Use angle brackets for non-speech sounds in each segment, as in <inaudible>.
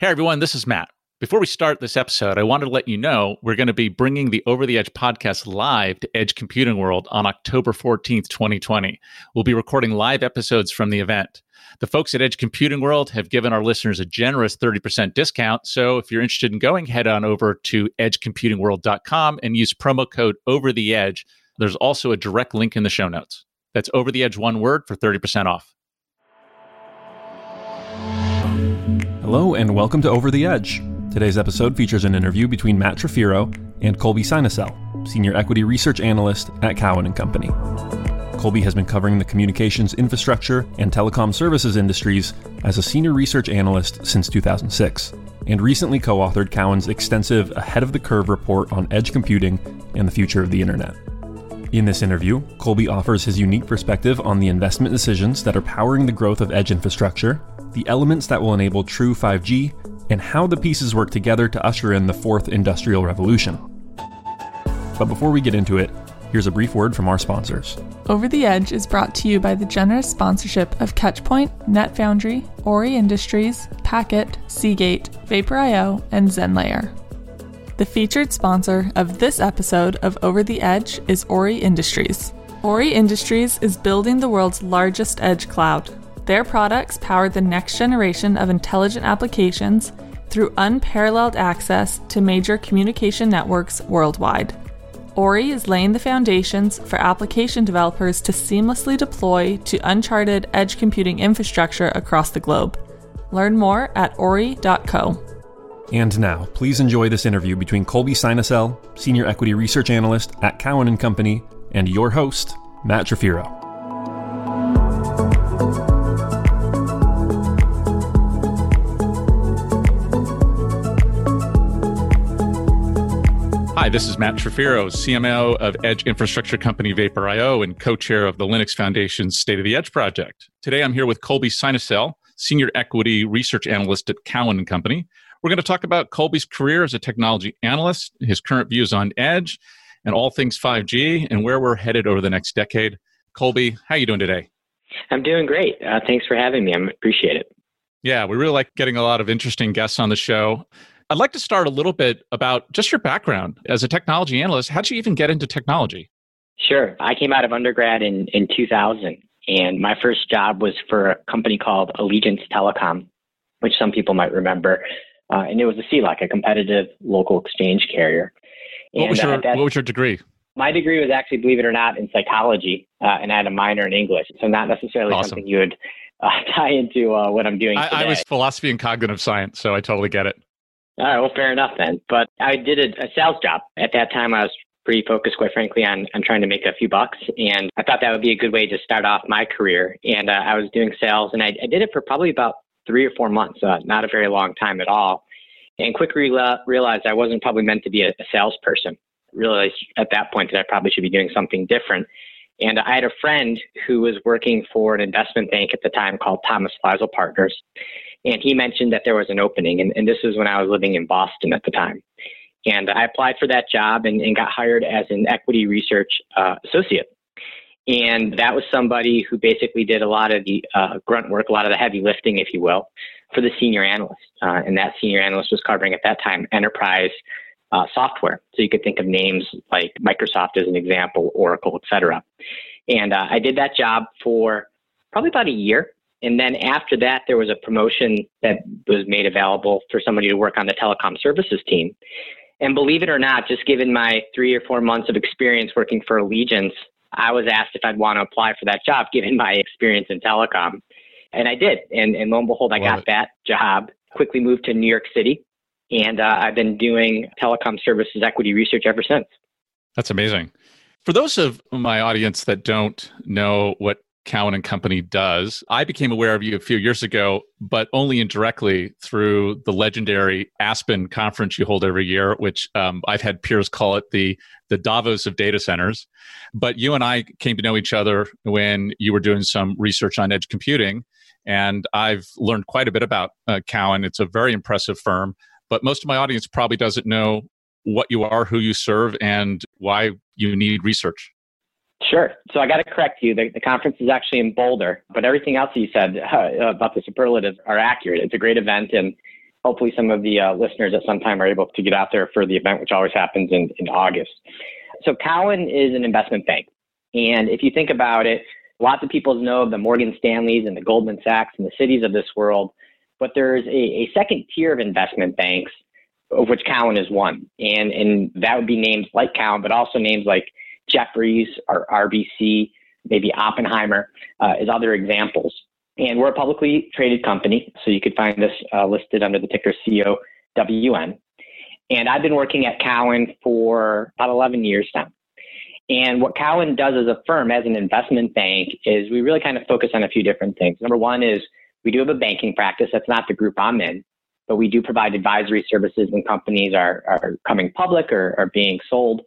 Hey everyone, this is Matt. Before we start this episode, I wanted to let you know we're going to be bringing the Over the Edge podcast live to Edge Computing World on October 14th, 2020. We'll be recording live episodes from the event. The folks at Edge Computing World have given our listeners a generous 30% discount. So if you're interested in going, head on over to edgecomputingworld.com and use promo code Over the Edge. There's also a direct link in the show notes. That's Over the Edge one word for 30% off. Hello, and welcome to Over the Edge. Today's episode features an interview between Matt Trifiro and Colby Synesael, Senior Equity Research Analyst at Cowen and Company. Colby has been covering the communications infrastructure and telecom services industries as a senior research analyst since 2006, and recently co authored Cowen's extensive Ahead of the Curve report on edge computing and the future of the Internet. In this interview, Colby offers his unique perspective on the investment decisions that are powering the growth of edge infrastructure, the elements that will enable true 5G, and how the pieces work together to usher in the fourth industrial revolution. But before we get into it, here's a brief word from our sponsors. Over the Edge is brought to you by the generous sponsorship of Catchpoint, NetFoundry, Ori Industries, Packet, Seagate, Vapor.io, and ZenLayer. The featured sponsor of this episode of Over the Edge is Ori Industries. Ori Industries is building the world's largest edge cloud. Their products power the next generation of intelligent applications through unparalleled access to major communication networks worldwide. Ori is laying the foundations for application developers to seamlessly deploy to uncharted edge computing infrastructure across the globe. Learn more at ori.co. And now, please enjoy this interview between Colby Synesael, Senior Equity Research Analyst at Cowen and Company, and your host, Matt Trifiro. Hi, this is Matt Trifiro, CMO of Edge Infrastructure Company Vapor.io and co-chair of the Linux Foundation's State of the Edge project. Today I'm here with Colby Synesael, Senior Equity Research Analyst at Cowen and Company. We're going to talk about Colby's career as a technology analyst, his current views on Edge, and all things 5G, and where we're headed over the next decade. Colby, how are you doing today? I'm doing great. Uh, thanks for having me. I appreciate it. Yeah, we really like getting a lot of interesting guests on the show. I'd like to start a little bit about just your background as a technology analyst. How'd you even get into technology? Sure. I came out of undergrad in, in 2000, and my first job was for a company called Allegiance Telecom, which some people might remember. Uh, and it was a CLEC, a competitive local exchange carrier. And, what, was your, uh, what was your degree? My degree was actually, believe it or not, in psychology, uh, and I had a minor in English. So not necessarily awesome. something you would uh, <laughs> tie into uh, what I'm doing I, I was philosophy and cognitive science, so I totally get it. All right, well, fair enough then. But I did a, a sales job. At that time, I was pretty focused, quite frankly, on, on trying to make a few bucks. And I thought that would be a good way to start off my career. And uh, I was doing sales, and I, I, did it for probably about three or four months, uh, not a very long time at all. And quickly realized I wasn't probably meant to be a, a salesperson. Realized at that point that I probably should be doing something different. And I had a friend who was working for an investment bank at the time called Thomas Weisel Partners and he mentioned that there was an opening, and, and this was when I was living in Boston at the time. And I applied for that job and, and got hired as an equity research uh, associate. And that was somebody who basically did a lot of the uh, grunt work, a lot of the heavy lifting, if you will, for the senior analyst. Uh, and that senior analyst was covering at that time enterprise uh, software. So you could think of names like Microsoft as an example, Oracle, et cetera. And uh, I did that job for probably about a year. And then after that, there was a promotion that was made available for somebody to work on the telecom services team. And believe it or not, just given my three or four months of experience working for Allegiance, I was asked if I'd want to apply for that job <laughs> given my experience in telecom. And I did. And, and lo and behold, I Love got it. that job, quickly moved to New York City. And uh, I've been doing telecom services equity research ever since. That's amazing. For those of my audience that don't know what Cowen and Company does. I became aware of you a few years ago, but only indirectly through the legendary Aspen conference you hold every year, which um, I've had peers call it the the Davos of data centers. But you and I came to know each other when you were doing some research on edge computing, and I've learned quite a bit about uh, Cowen. It's a very impressive firm, but most of my audience probably doesn't know what you are, who you serve, and why you need research. Sure. So I got to correct you. The, the, conference is actually in Boulder, but everything else you said uh, <laughs> about the superlatives are accurate. It's a great event, and hopefully some of the uh, listeners at some time are able to get out there for the event, which always happens in, in August. So Cowen is an investment bank. And if you think about it, lots of people know of the Morgan Stanleys and the Goldman Sachs and the Citis of this world, but there's a, a second tier of investment banks, of which Cowen is one. And, and that would be names like Cowen, but also names like Jefferies or RBC, maybe Oppenheimer, uh, as other examples. And we're a publicly traded company, so you could find us uh, listed under the ticker COWN. And I've been working at Cowen for about 11 years now. And what Cowen does as a firm, as an investment bank, is we really kind of focus on a few different things. Number one is we do have a banking practice. That's not the group I'm in, but we do provide advisory services when companies are, are coming public or are being sold.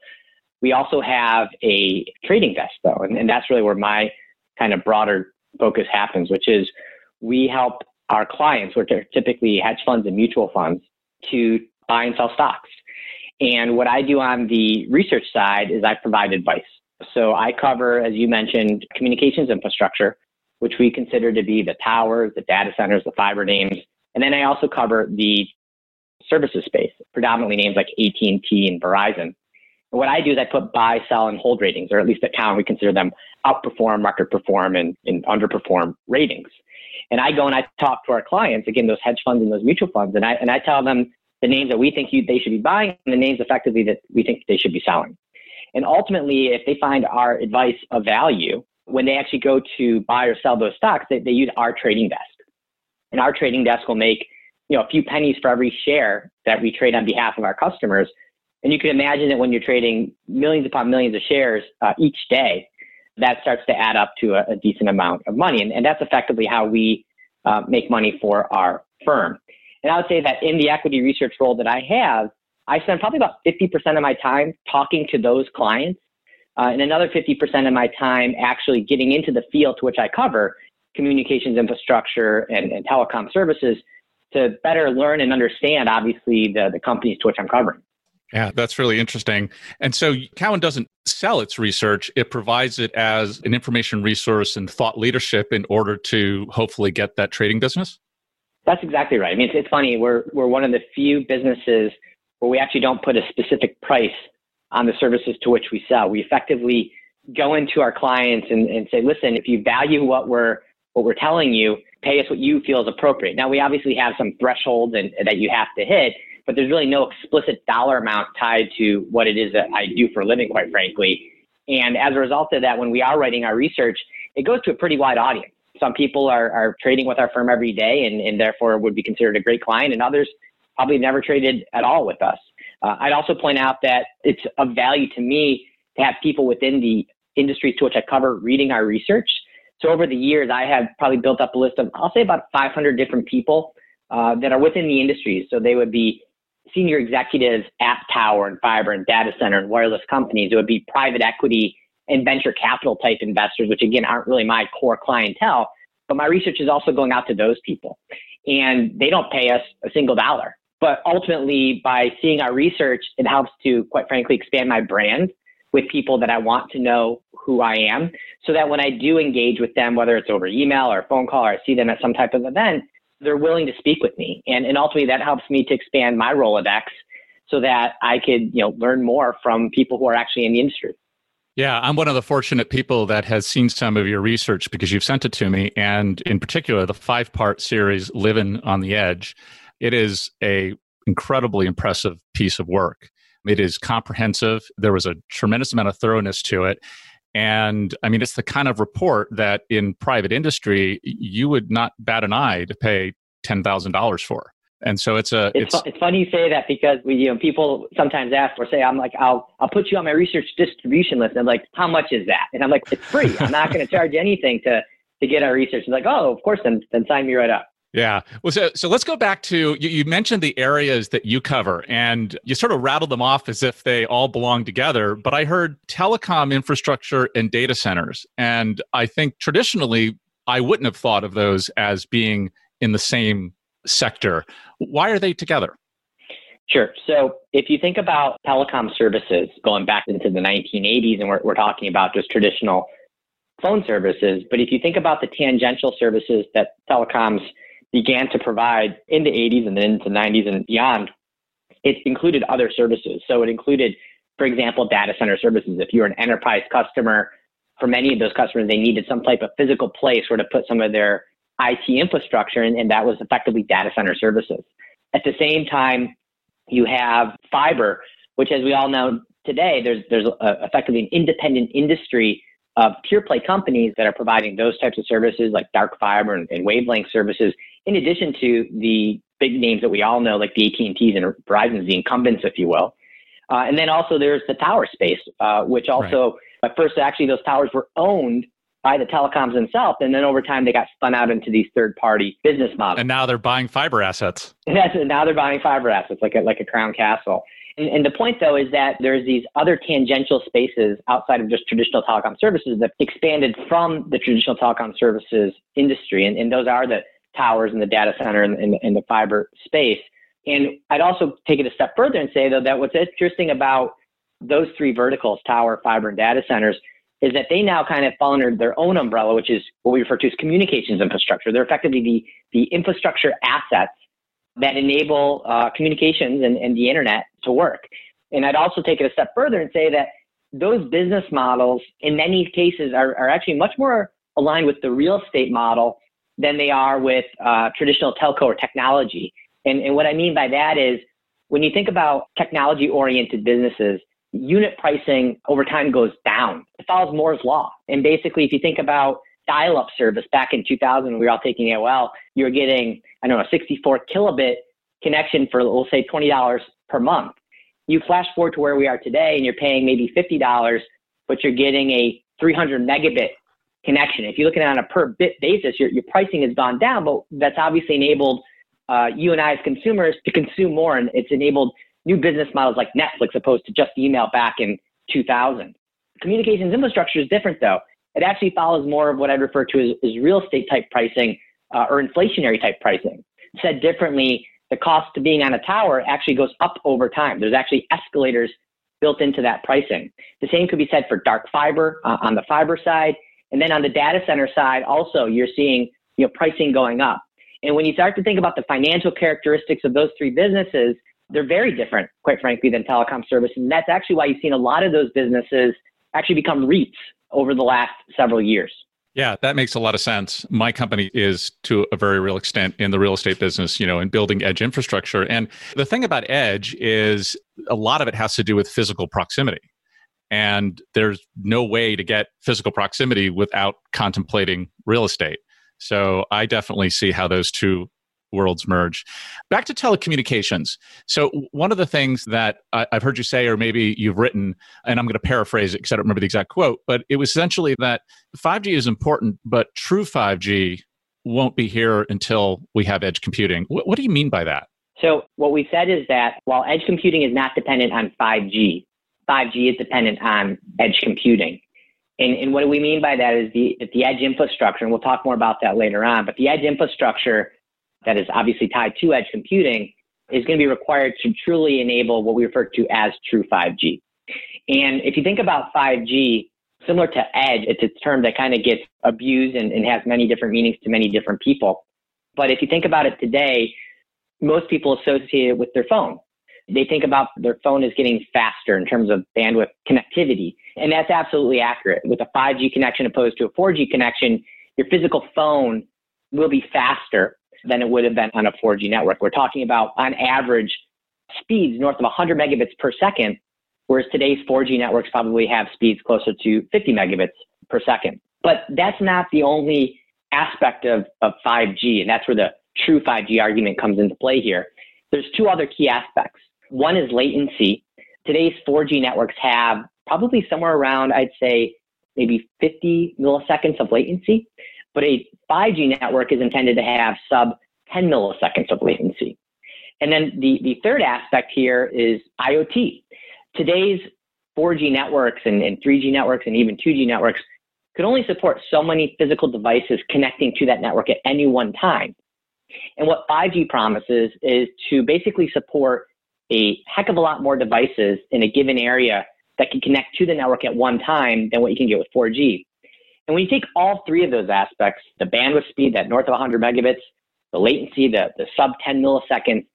We also have a trading desk, though, and, and that's really where my kind of broader focus happens, which is we help our clients, which are typically hedge funds and mutual funds, to buy and sell stocks. And what I do on the research side is I provide advice. So I cover, as you mentioned, communications infrastructure, which we consider to be the towers, the data centers, the fiber names. And then I also cover the services space, predominantly names like AT&T and Verizon. What I do is I put buy, sell, and hold ratings, or at least at Cowen, we consider them outperform, market perform, and, and underperform ratings. And I go and I talk to our clients, again, those hedge funds and those mutual funds, and I, and I tell them the names that we think you, they should be buying and the names effectively that we think they should be selling. And ultimately, if they find our advice of value, when they actually go to buy or sell those stocks, they, they use our trading desk. And our trading desk will make you know, a few pennies for every share that we trade on behalf of our customers. And you can imagine that when you're trading millions upon millions of shares uh, each day, that starts to add up to a, a decent amount of money. And, and that's effectively how we uh, make money for our firm. And I would say that in the equity research role that I have, I spend probably about 50% of my time talking to those clients, uh, and another 50% of my time actually getting into the field to which I cover, communications infrastructure and, and telecom services, to better learn and understand, obviously, the, the companies to which I'm covering. Yeah, that's really interesting. And so Cowen doesn't sell its research, it provides it as an information resource and thought leadership in order to hopefully get that trading business? That's exactly right. I mean, it's, it's funny. We're, we're one of the few businesses where we actually don't put a specific price on the services to which we sell. We effectively go into our clients and, and say, listen, if you value what we're, what we're telling you, pay us what you feel is appropriate. Now, we obviously have some thresholds and, that you have to hit, but there's really no explicit dollar amount tied to what it is that I do for a living, quite frankly. And as a result of that, when we are writing our research, it goes to a pretty wide audience. Some people are, are trading with our firm every day and, and therefore would be considered a great client, and others probably never traded at all with us. Uh, I'd also point out that it's of value to me to have people within the industries to which I cover reading our research. So over the years, I have probably built up a list of, I'll say about 500 different people uh, that are within the industries. So they would be senior executives at power and fiber and data center and wireless companies. It would be private equity and venture capital type investors, which again aren't really my core clientele. But my research is also going out to those people. And they don't pay us a single dollar. But ultimately, by seeing our research, it helps to, quite frankly, expand my brand with people that I want to know who I am. So that when I do engage with them, whether it's over email or phone call or I see them at some type of event, they're willing to speak with me. And, and ultimately that helps me to expand my Rolodex so that I could, you know, learn more from people who are actually in the industry. Yeah, I'm one of the fortunate people that has seen some of your research because you've sent it to me. And in particular, the five part series, Living on the Edge, it is a incredibly impressive piece of work. It is comprehensive. There was a tremendous amount of thoroughness to it. And I mean, it's the kind of report that in private industry, you would not bat an eye to pay $10,000 for. And so it's a. It's, it's, it's, funny you say that because we, you know, people sometimes ask or say, I'm like, I'll, I'll put you on my research distribution list. And I'm like, how much is that? And I'm like, it's free. I'm not going to charge anything to, to get our research. It's like, oh, of course, then, then sign me right up. Yeah. Well, so, so let's go back to you, you mentioned the areas that you cover, and you sort of rattled them off as if they all belong together. But I heard telecom infrastructure and data centers. And I think traditionally, I wouldn't have thought of those as being in the same sector. Why are they together? Sure. So if you think about telecom services going back into the 1980s, and we're, we're talking about just traditional phone services, but if you think about the tangential services that telecoms began to provide in the 80s and then into the 90s and beyond, it included other services. So it included, for example, data center services. If you're an enterprise customer, for many of those customers, they needed some type of physical place where to put some of their IT infrastructure, and, and that was effectively data center services. At the same time, you have fiber, which, as we all know today, there's there's a, effectively an independent industry of pure play companies that are providing those types of services like dark fiber and, and wavelength services, in addition to the big names that we all know, like the AT&Ts and Verizon's, the incumbents, if you will. Uh, and then also there's the tower space, uh, which also, right. at first, actually, those towers were owned by the telecoms themselves, and then over time they got spun out into these third-party business models. And now they're buying fiber assets. <laughs> And that's, now they're buying fiber assets, like a, like a Crown Castle. And, and, the point, though, is that there's these other tangential spaces outside of just traditional telecom services that expanded from the traditional telecom services industry. And, and those are the towers and the data center and, and, and the fiber space. And I'd also take it a step further and say, though, that what's interesting about those three verticals, tower, fiber, and data centers, is that they now kind of fall under their own umbrella, which is what we refer to as communications infrastructure. They're effectively the, the infrastructure assets that enable uh, communications and, and the internet to work. And I'd also take it a step further and say that those business models, in many cases, are, are actually much more aligned with the real estate model than they are with uh, traditional telco or technology. And, and what I mean by that is when you think about technology oriented businesses, unit pricing over time goes down. It follows Moore's law. And basically, if you think about dial up service back in 2000, we were all taking AOL, you were getting I don't know, a 64 kilobit connection for, we'll say, $20 per month. You flash forward to where we are today and you're paying maybe $50, but you're getting a 300 megabit connection. If you're looking at it on a per bit basis, your, your pricing has gone down, but that's obviously enabled uh, you and I as consumers to consume more, and it's enabled new business models like Netflix opposed to just email back in 2000. Communications infrastructure is different though. It actually follows more of what I'd refer to as, as real estate type pricing, uh, or inflationary type pricing. Said differently, the cost of being on a tower actually goes up over time. There's actually escalators built into that pricing. The same could be said for dark fiber uh, on the fiber side. And then on the data center side, also, you're seeing you know, pricing going up. And when you start to think about the financial characteristics of those three businesses, they're very different, quite frankly, than telecom services. And that's actually why you've seen a lot of those businesses actually become REITs over the last several years. Yeah, that makes a lot of sense. My company is to a very real extent in the real estate business, you know, in building edge infrastructure. And the thing about edge is a lot of it has to do with physical proximity. And there's no way to get physical proximity without contemplating real estate. So I definitely see how those two worlds merge. Back to telecommunications. So, one of the things that I, have heard you say, or maybe you've written, and I'm going to paraphrase it because I don't remember the exact quote, but it was essentially that 5G is important, but true 5G won't be here until we have edge computing. What, what do you mean by that? So, what we said is that while edge computing is not dependent on 5G, 5G is dependent on edge computing. And, and, what we mean by that is the, the edge infrastructure, and we'll talk more about that later on, but the edge infrastructure that is obviously tied to edge computing is going to be required to truly enable what we refer to as true 5G. And if you think about 5G, similar to edge, it's a term that kind of gets abused and, and has many different meanings to many different people. But if you think about it today, most people associate it with their phone. They think about their phone as getting faster in terms of bandwidth connectivity. And that's absolutely accurate. With a 5G connection opposed to a 4G connection, your physical phone will be faster than it would have been on a 4G network. We're talking about, on average, speeds north of 100 megabits per second, whereas today's 4G networks probably have speeds closer to 50 megabits per second. But that's not the only aspect of, of 5G, and that's where the true 5G argument comes into play here. There's two other key aspects. One is latency. Today's 4G networks have probably somewhere around, I'd say, maybe 50 milliseconds of latency. But a 5G network is intended to have sub 10 milliseconds of latency. And then the, the third aspect here is IoT. Today's 4G networks and, and 3G networks and even 2G networks could only support so many physical devices connecting to that network at any one time. And what 5G promises is to basically support a heck of a lot more devices in a given area that can connect to the network at one time than what you can get with 4G. And when you take all three of those aspects, the bandwidth speed, that north of 100 megabits, the latency, the, the sub 10 milliseconds,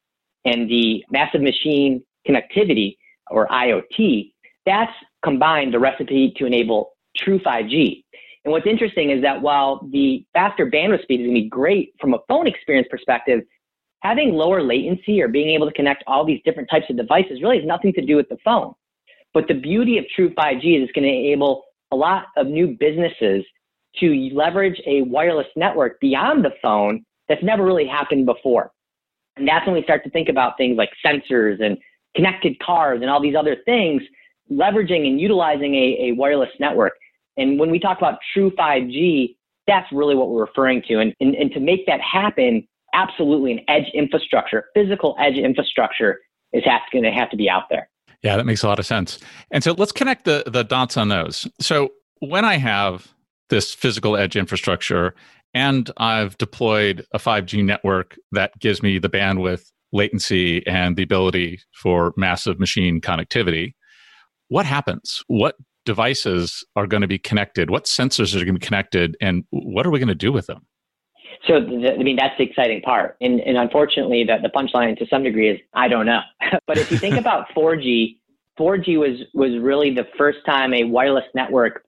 and the massive machine connectivity or IoT, that's combined the recipe to enable true 5G. And what's interesting is that while the faster bandwidth speed is going to be great from a phone experience perspective, having lower latency or being able to connect all these different types of devices really has nothing to do with the phone. But the beauty of true 5G is it's going to enable a lot of new businesses to leverage a wireless network beyond the phone that's never really happened before. And that's when we start to think about things like sensors and connected cars and all these other things, leveraging and utilizing a, a wireless network. And when we talk about true 5G, that's really what we're referring to. And, and, and to make that happen, absolutely an edge infrastructure, physical edge infrastructure is going to have to be out there. Yeah, that makes a lot of sense. And so let's connect the, the dots on those. So when I have this physical edge infrastructure and I've deployed a 5G network that gives me the bandwidth, latency, and the ability for massive machine connectivity, what happens? What devices are going to be connected? What sensors are going to be connected? And what are we going to do with them? So, I mean, that's the exciting part. And, and unfortunately, the, the punchline to some degree is I don't know. <laughs> but if you think <laughs> about 4G, 4G was, was really the first time a wireless network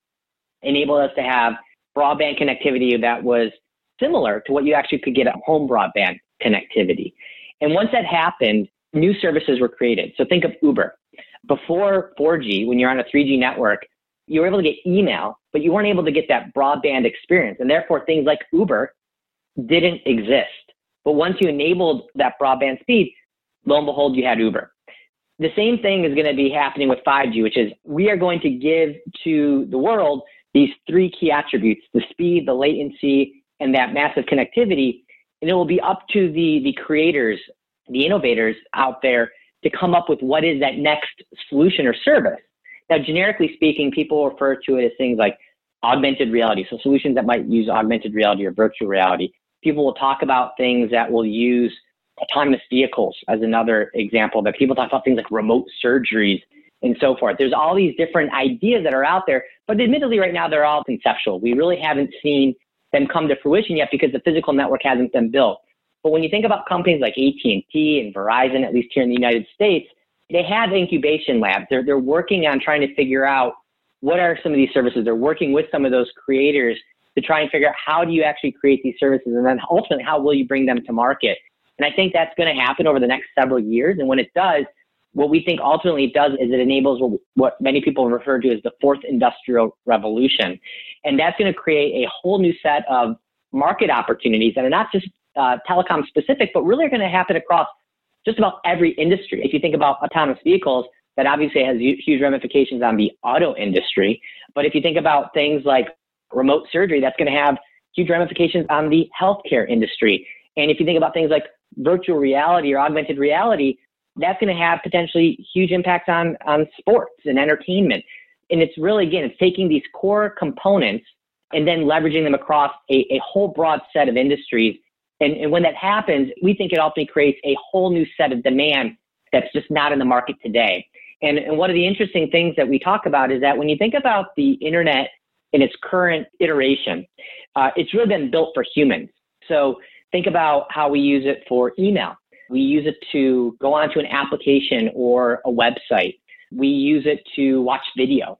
enabled us to have broadband connectivity that was similar to what you actually could get at home broadband connectivity. And once that happened, new services were created. So think of Uber. Before 4G, when you're on a 3G network, you were able to get email, but you weren't able to get that broadband experience. And therefore, things like Uber didn't exist. But once you enabled that broadband speed, lo and behold, you had Uber. The same thing is going to be happening with 5G, which is we are going to give to the world these three key attributes the speed, the latency, and that massive connectivity. And it will be up to the, the creators, the innovators out there to come up with what is that next solution or service. Now, generically speaking, people refer to it as things like augmented reality. So solutions that might use augmented reality or virtual reality. People will talk about things that will use autonomous vehicles as another example, but people talk about things like remote surgeries and so forth. There's all these different ideas that are out there, but admittedly, right now they're all conceptual. We really haven't seen them come to fruition yet because the physical network hasn't been built. But when you think about companies like AT&T and Verizon, at least here in the United States, they have incubation labs. They're, they're working on trying to figure out what are some of these services. They're working with some of those creators to try and figure out how do you actually create these services and then ultimately how will you bring them to market. And I think that's going to happen over the next several years. And when it does, what we think ultimately it does is it enables what many people refer to as the fourth industrial revolution. And that's going to create a whole new set of market opportunities that are not just uh, telecom specific, but really are going to happen across just about every industry. If you think about autonomous vehicles, that obviously has huge ramifications on the auto industry. But if you think about things like remote surgery, that's going to have huge ramifications on the healthcare industry. And if you think about things like virtual reality or augmented reality, that's going to have potentially huge impacts on, on sports and entertainment. And it's really, again, it's taking these core components and then leveraging them across a, a whole broad set of industries. And, and when that happens, we think it ultimately creates a whole new set of demand that's just not in the market today. And, and one of the interesting things that we talk about is that when you think about the internet in its current iteration, uh, it's really been built for humans. So think about how we use it for email. We use it to go onto an application or a website. We use it to watch video.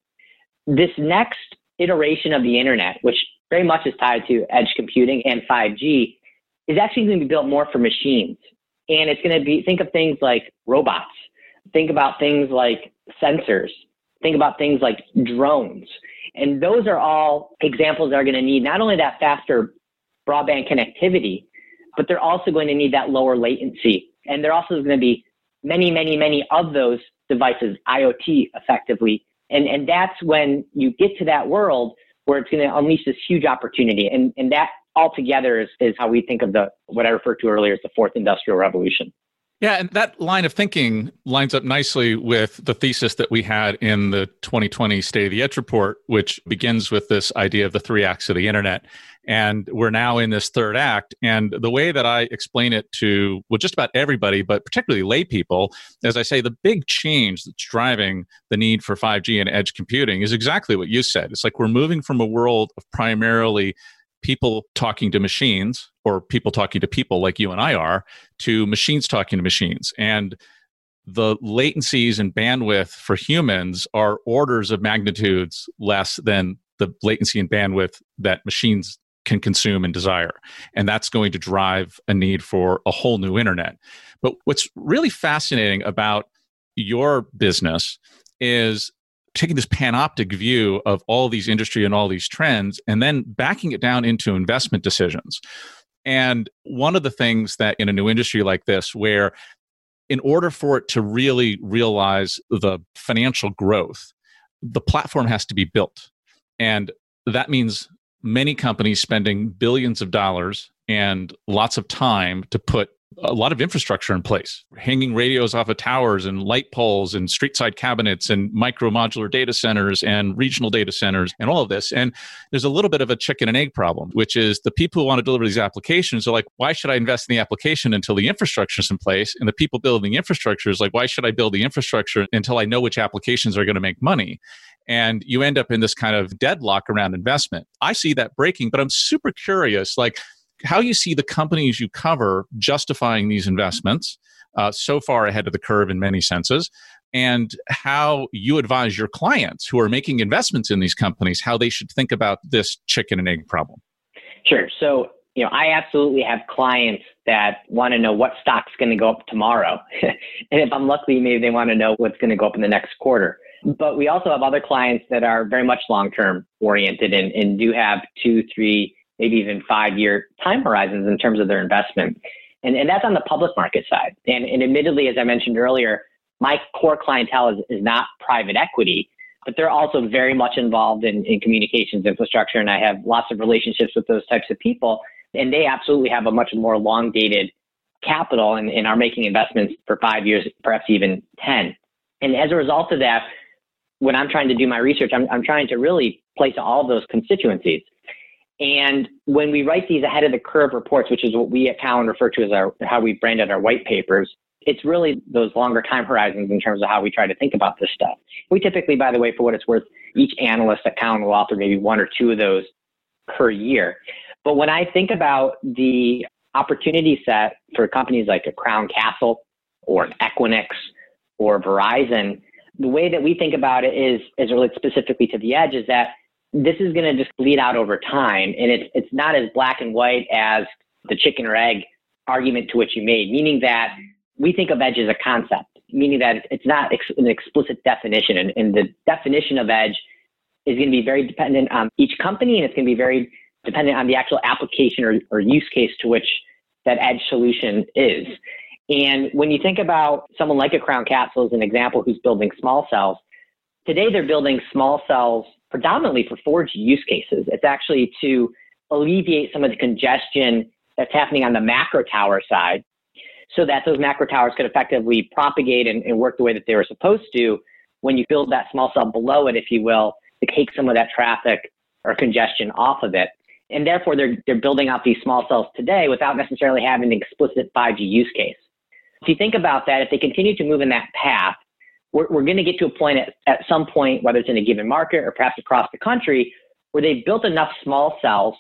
This next iteration of the internet, which very much is tied to edge computing and 5G, is actually going to be built more for machines. And it's going to be, think of things like robots, think about things like sensors, think about things like drones. And those are all examples that are going to need not only that faster broadband connectivity, but they're also going to need that lower latency. And they're also going to be many, many, many of those devices, IoT effectively. And, and that's when you get to that world where it's going to unleash this huge opportunity. And, and that altogether is, is how we think of the, what I referred to earlier as the fourth industrial revolution. Yeah, and that line of thinking lines up nicely with the thesis that we had in the 2020 State of the Edge report, which begins with this idea of the three acts of the internet. And we're now in this third act. And the way that I explain it to, well, just about everybody, but particularly lay people, as I say, the big change that's driving the need for 5G and edge computing is exactly what you said. It's like we're moving from a world of primarily people talking to machines or people talking to people like you and I are to machines talking to machines. And the latencies and bandwidth for humans are orders of magnitudes less than the latency and bandwidth that machines can consume and desire. And that's going to drive a need for a whole new internet. But what's really fascinating about your business is taking this panoptic view of all these industry and all these trends and then backing it down into investment decisions. And one of the things that in a new industry like this, where in order for it to really realize the financial growth, the platform has to be built. And that means many companies spending billions of dollars and lots of time to put a lot of infrastructure in place. Hanging radios off of towers and light poles and street side cabinets and micro modular data centers and regional data centers and all of this. And there's a little bit of a chicken and egg problem which is the people who want to deliver these applications are like why should i invest in the application until the infrastructure is in place? And the people building the infrastructure is like why should i build the infrastructure until i know which applications are going to make money? And you end up in this kind of deadlock around investment. I see that breaking but i'm super curious like how you see the companies you cover justifying these investments uh, so far ahead of the curve in many senses and how you advise your clients who are making investments in these companies how they should think about this chicken and egg problem. Sure. So you know i absolutely have clients that want to know what stock's going to go up tomorrow. <laughs> And if i'm lucky maybe they want to know what's going to go up in the next quarter. But we also have other clients that are very much long term oriented and, and do have two three maybe even five year time horizons in terms of their investment. And, and that's on the public market side. And, and admittedly, as I mentioned earlier, my core clientele is, is not private equity, but they're also very much involved in, in communications infrastructure. And I have lots of relationships with those types of people. And they absolutely have a much more long dated capital and, and are making investments for five years, perhaps even 10. And as a result of that, when I'm trying to do my research, I'm, I'm trying to really play to all those constituencies. And when we write these ahead of the curve reports, which is what we at Cowen refer to as our how we branded our white papers, it's really those longer time horizons in terms of how we try to think about this stuff. We typically, by the way, for what it's worth, each analyst at Cowen will author maybe one or two of those per year. But when I think about the opportunity set for companies like a Crown Castle or an Equinix or Verizon, the way that we think about it is, as it relates specifically to the edge, is that this is going to just bleed out over time. And it's, it's not as black and white as the chicken or egg argument to which you made, meaning that we think of edge as a concept, meaning that it's not ex- an explicit definition. And, and the definition of edge is going to be very dependent on each company and it's going to be very dependent on the actual application or, or use case to which that edge solution is. And when you think about someone like a Crown Castle as an example who's building small cells, today they're building small cells predominantly for 4G use cases. It's actually to alleviate some of the congestion that's happening on the macro tower side so that those macro towers could effectively propagate and, and work the way that they were supposed to when you build that small cell below it, if you will, to take some of that traffic or congestion off of it. And therefore, they're, they're building out these small cells today without necessarily having an explicit 5G use case. If you think about that, if they continue to move in that path, we're, we're going to get to a point at, at some point, whether it's in a given market or perhaps across the country, where they've built enough small cells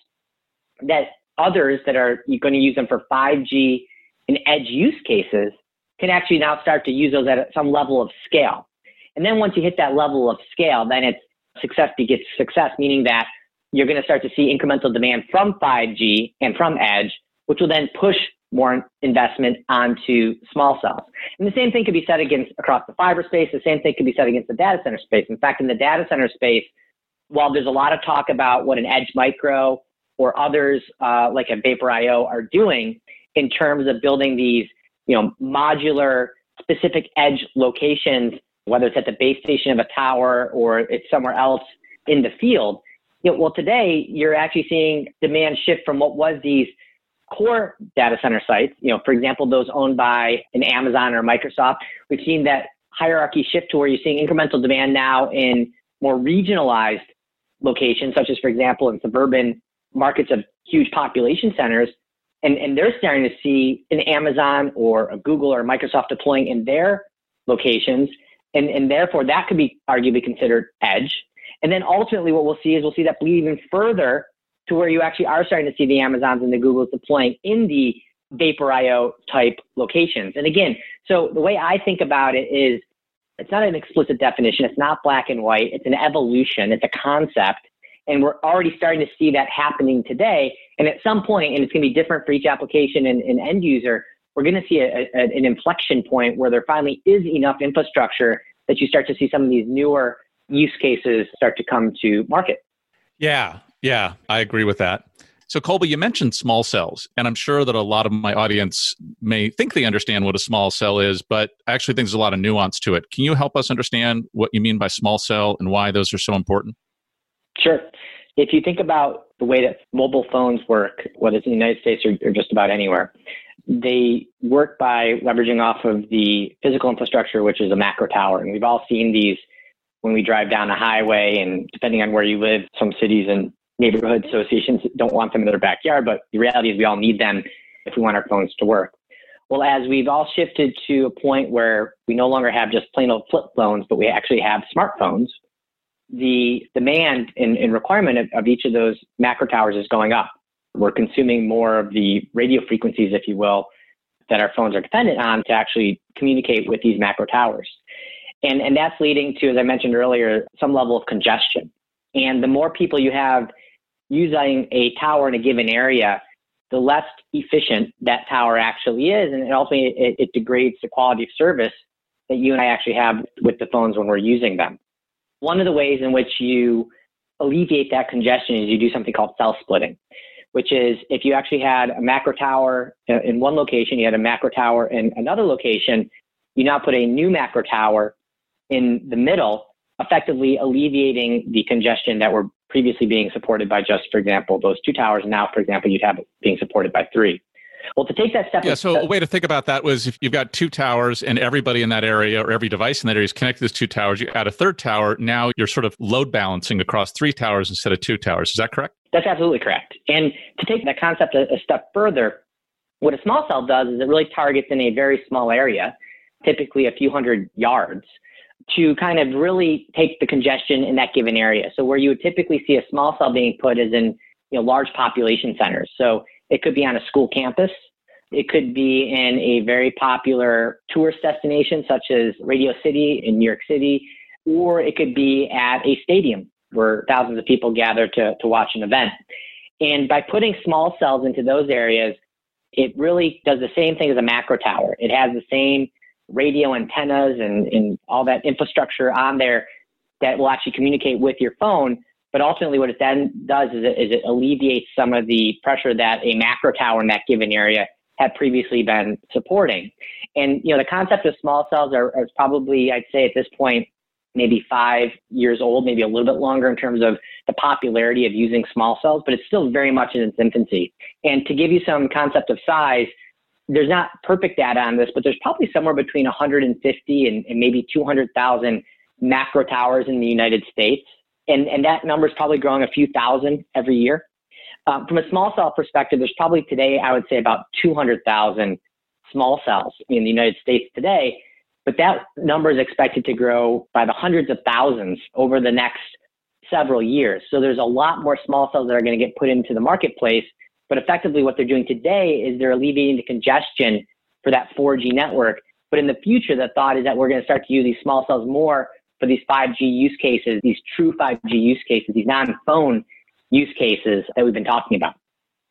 that others that are going to use them for 5G and edge use cases can actually now start to use those at some level of scale. And then once you hit that level of scale, then it's success begets success, meaning that you're going to start to see incremental demand from 5G and from edge, which will then push more investment onto small cells. And the same thing could be said against across the fiber space. The same thing could be said against the data center space. In fact, in the data center space, while there's a lot of talk about what an Edge Micro or others uh, like a Vapor IO are doing in terms of building these, you know, modular specific edge locations, whether it's at the base station of a tower or it's somewhere else in the field. You know, well, today you're actually seeing demand shift from what was these core data center sites, you know, for example, those owned by an Amazon or Microsoft, we've seen that hierarchy shift to where you're seeing incremental demand now in more regionalized locations, such as, for example, in suburban markets of huge population centers. And, and they're starting to see an Amazon or a Google or a Microsoft deploying in their locations. And, and therefore, that could be arguably considered edge. And then ultimately, what we'll see is we'll see that bleed even further to where you actually are starting to see the Amazons and the Googles deploying in the Vapor.io type locations. And again, so the way I think about it is it's not an explicit definition. It's not black and white. It's an evolution. It's a concept. And we're already starting to see that happening today. And at some point, and it's going to be different for each application and, and end user, we're going to see a, a, an inflection point where there finally is enough infrastructure that you start to see some of these newer use cases start to come to market. Yeah, yeah, I agree with that. So, Colby, you mentioned small cells, and I'm sure that a lot of my audience may think they understand what a small cell is, but I actually think there's a lot of nuance to it. Can you help us understand what you mean by small cell and why those are so important? Sure. If you think about the way that mobile phones work, whether it's in the United States or, or just about anywhere, they work by leveraging off of the physical infrastructure, which is a macro tower. And we've all seen these when we drive down a highway, and depending on where you live, some cities and neighborhood associations don't want them in their backyard, but the reality is we all need them if we want our phones to work. Well, as we've all shifted to a point where we no longer have just plain old flip phones, but we actually have smartphones, the demand and, and requirement of, of each of those macro towers is going up. We're consuming more of the radio frequencies, if you will, that our phones are dependent on to actually communicate with these macro towers. And, and that's leading to, as I mentioned earlier, some level of congestion. And the more people you have using a tower in a given area, the less efficient that tower actually is. And ultimately, it, it degrades the quality of service that you and I actually have with the phones when we're using them. One of the ways in which you alleviate that congestion is you do something called cell splitting, which is if you actually had a macro tower in one location, you had a macro tower in another location, you now put a new macro tower in the middle, effectively alleviating the congestion that were previously being supported by just, for example, those two towers. Now, for example, you'd have it being supported by three. Well, to take that step. Yeah. So a way to think about that was if you've got two towers and everybody in that area or every device in that area is connected to those two towers, you add a third tower. Now you're sort of load balancing across three towers instead of two towers. Is that correct? That's absolutely correct. And to take that concept a, a step further, what a small cell does is it really targets in a very small area, typically a few hundred yards, to kind of really take the congestion in that given area. So where you would typically see a small cell being put is in you know large population centers. So it could be on a school campus. It could be in a very popular tourist destination such as Radio City in New York City, or it could be at a stadium where thousands of people gather to, to watch an event. And by putting small cells into those areas, it really does the same thing as a macro tower. It has the same radio antennas and, and all that infrastructure on there that will actually communicate with your phone. But ultimately, what it then does is it, is it alleviates some of the pressure that a macro tower in that given area had previously been supporting. And you know, the concept of small cells are, are probably, I'd say, at this point, maybe five years old, maybe a little bit longer in terms of the popularity of using small cells, but it's still very much in its infancy. And to give you some concept of size, there's not perfect data on this, but there's probably somewhere between 150 and, and maybe 200,000 macro towers in the United States. And, and that number is probably growing a few thousand every year. Um, from a small cell perspective, there's probably today, I would say, about 200,000 small cells in the United States today. But that number is expected to grow by the hundreds of thousands over the next several years. So there's a lot more small cells that are going to get put into the marketplace but effectively, what they're doing today is they're alleviating the congestion for that 4G network. But in the future, the thought is that we're going to start to use these small cells more for these 5G use cases, these true 5G use cases, these non phone use cases that we've been talking about.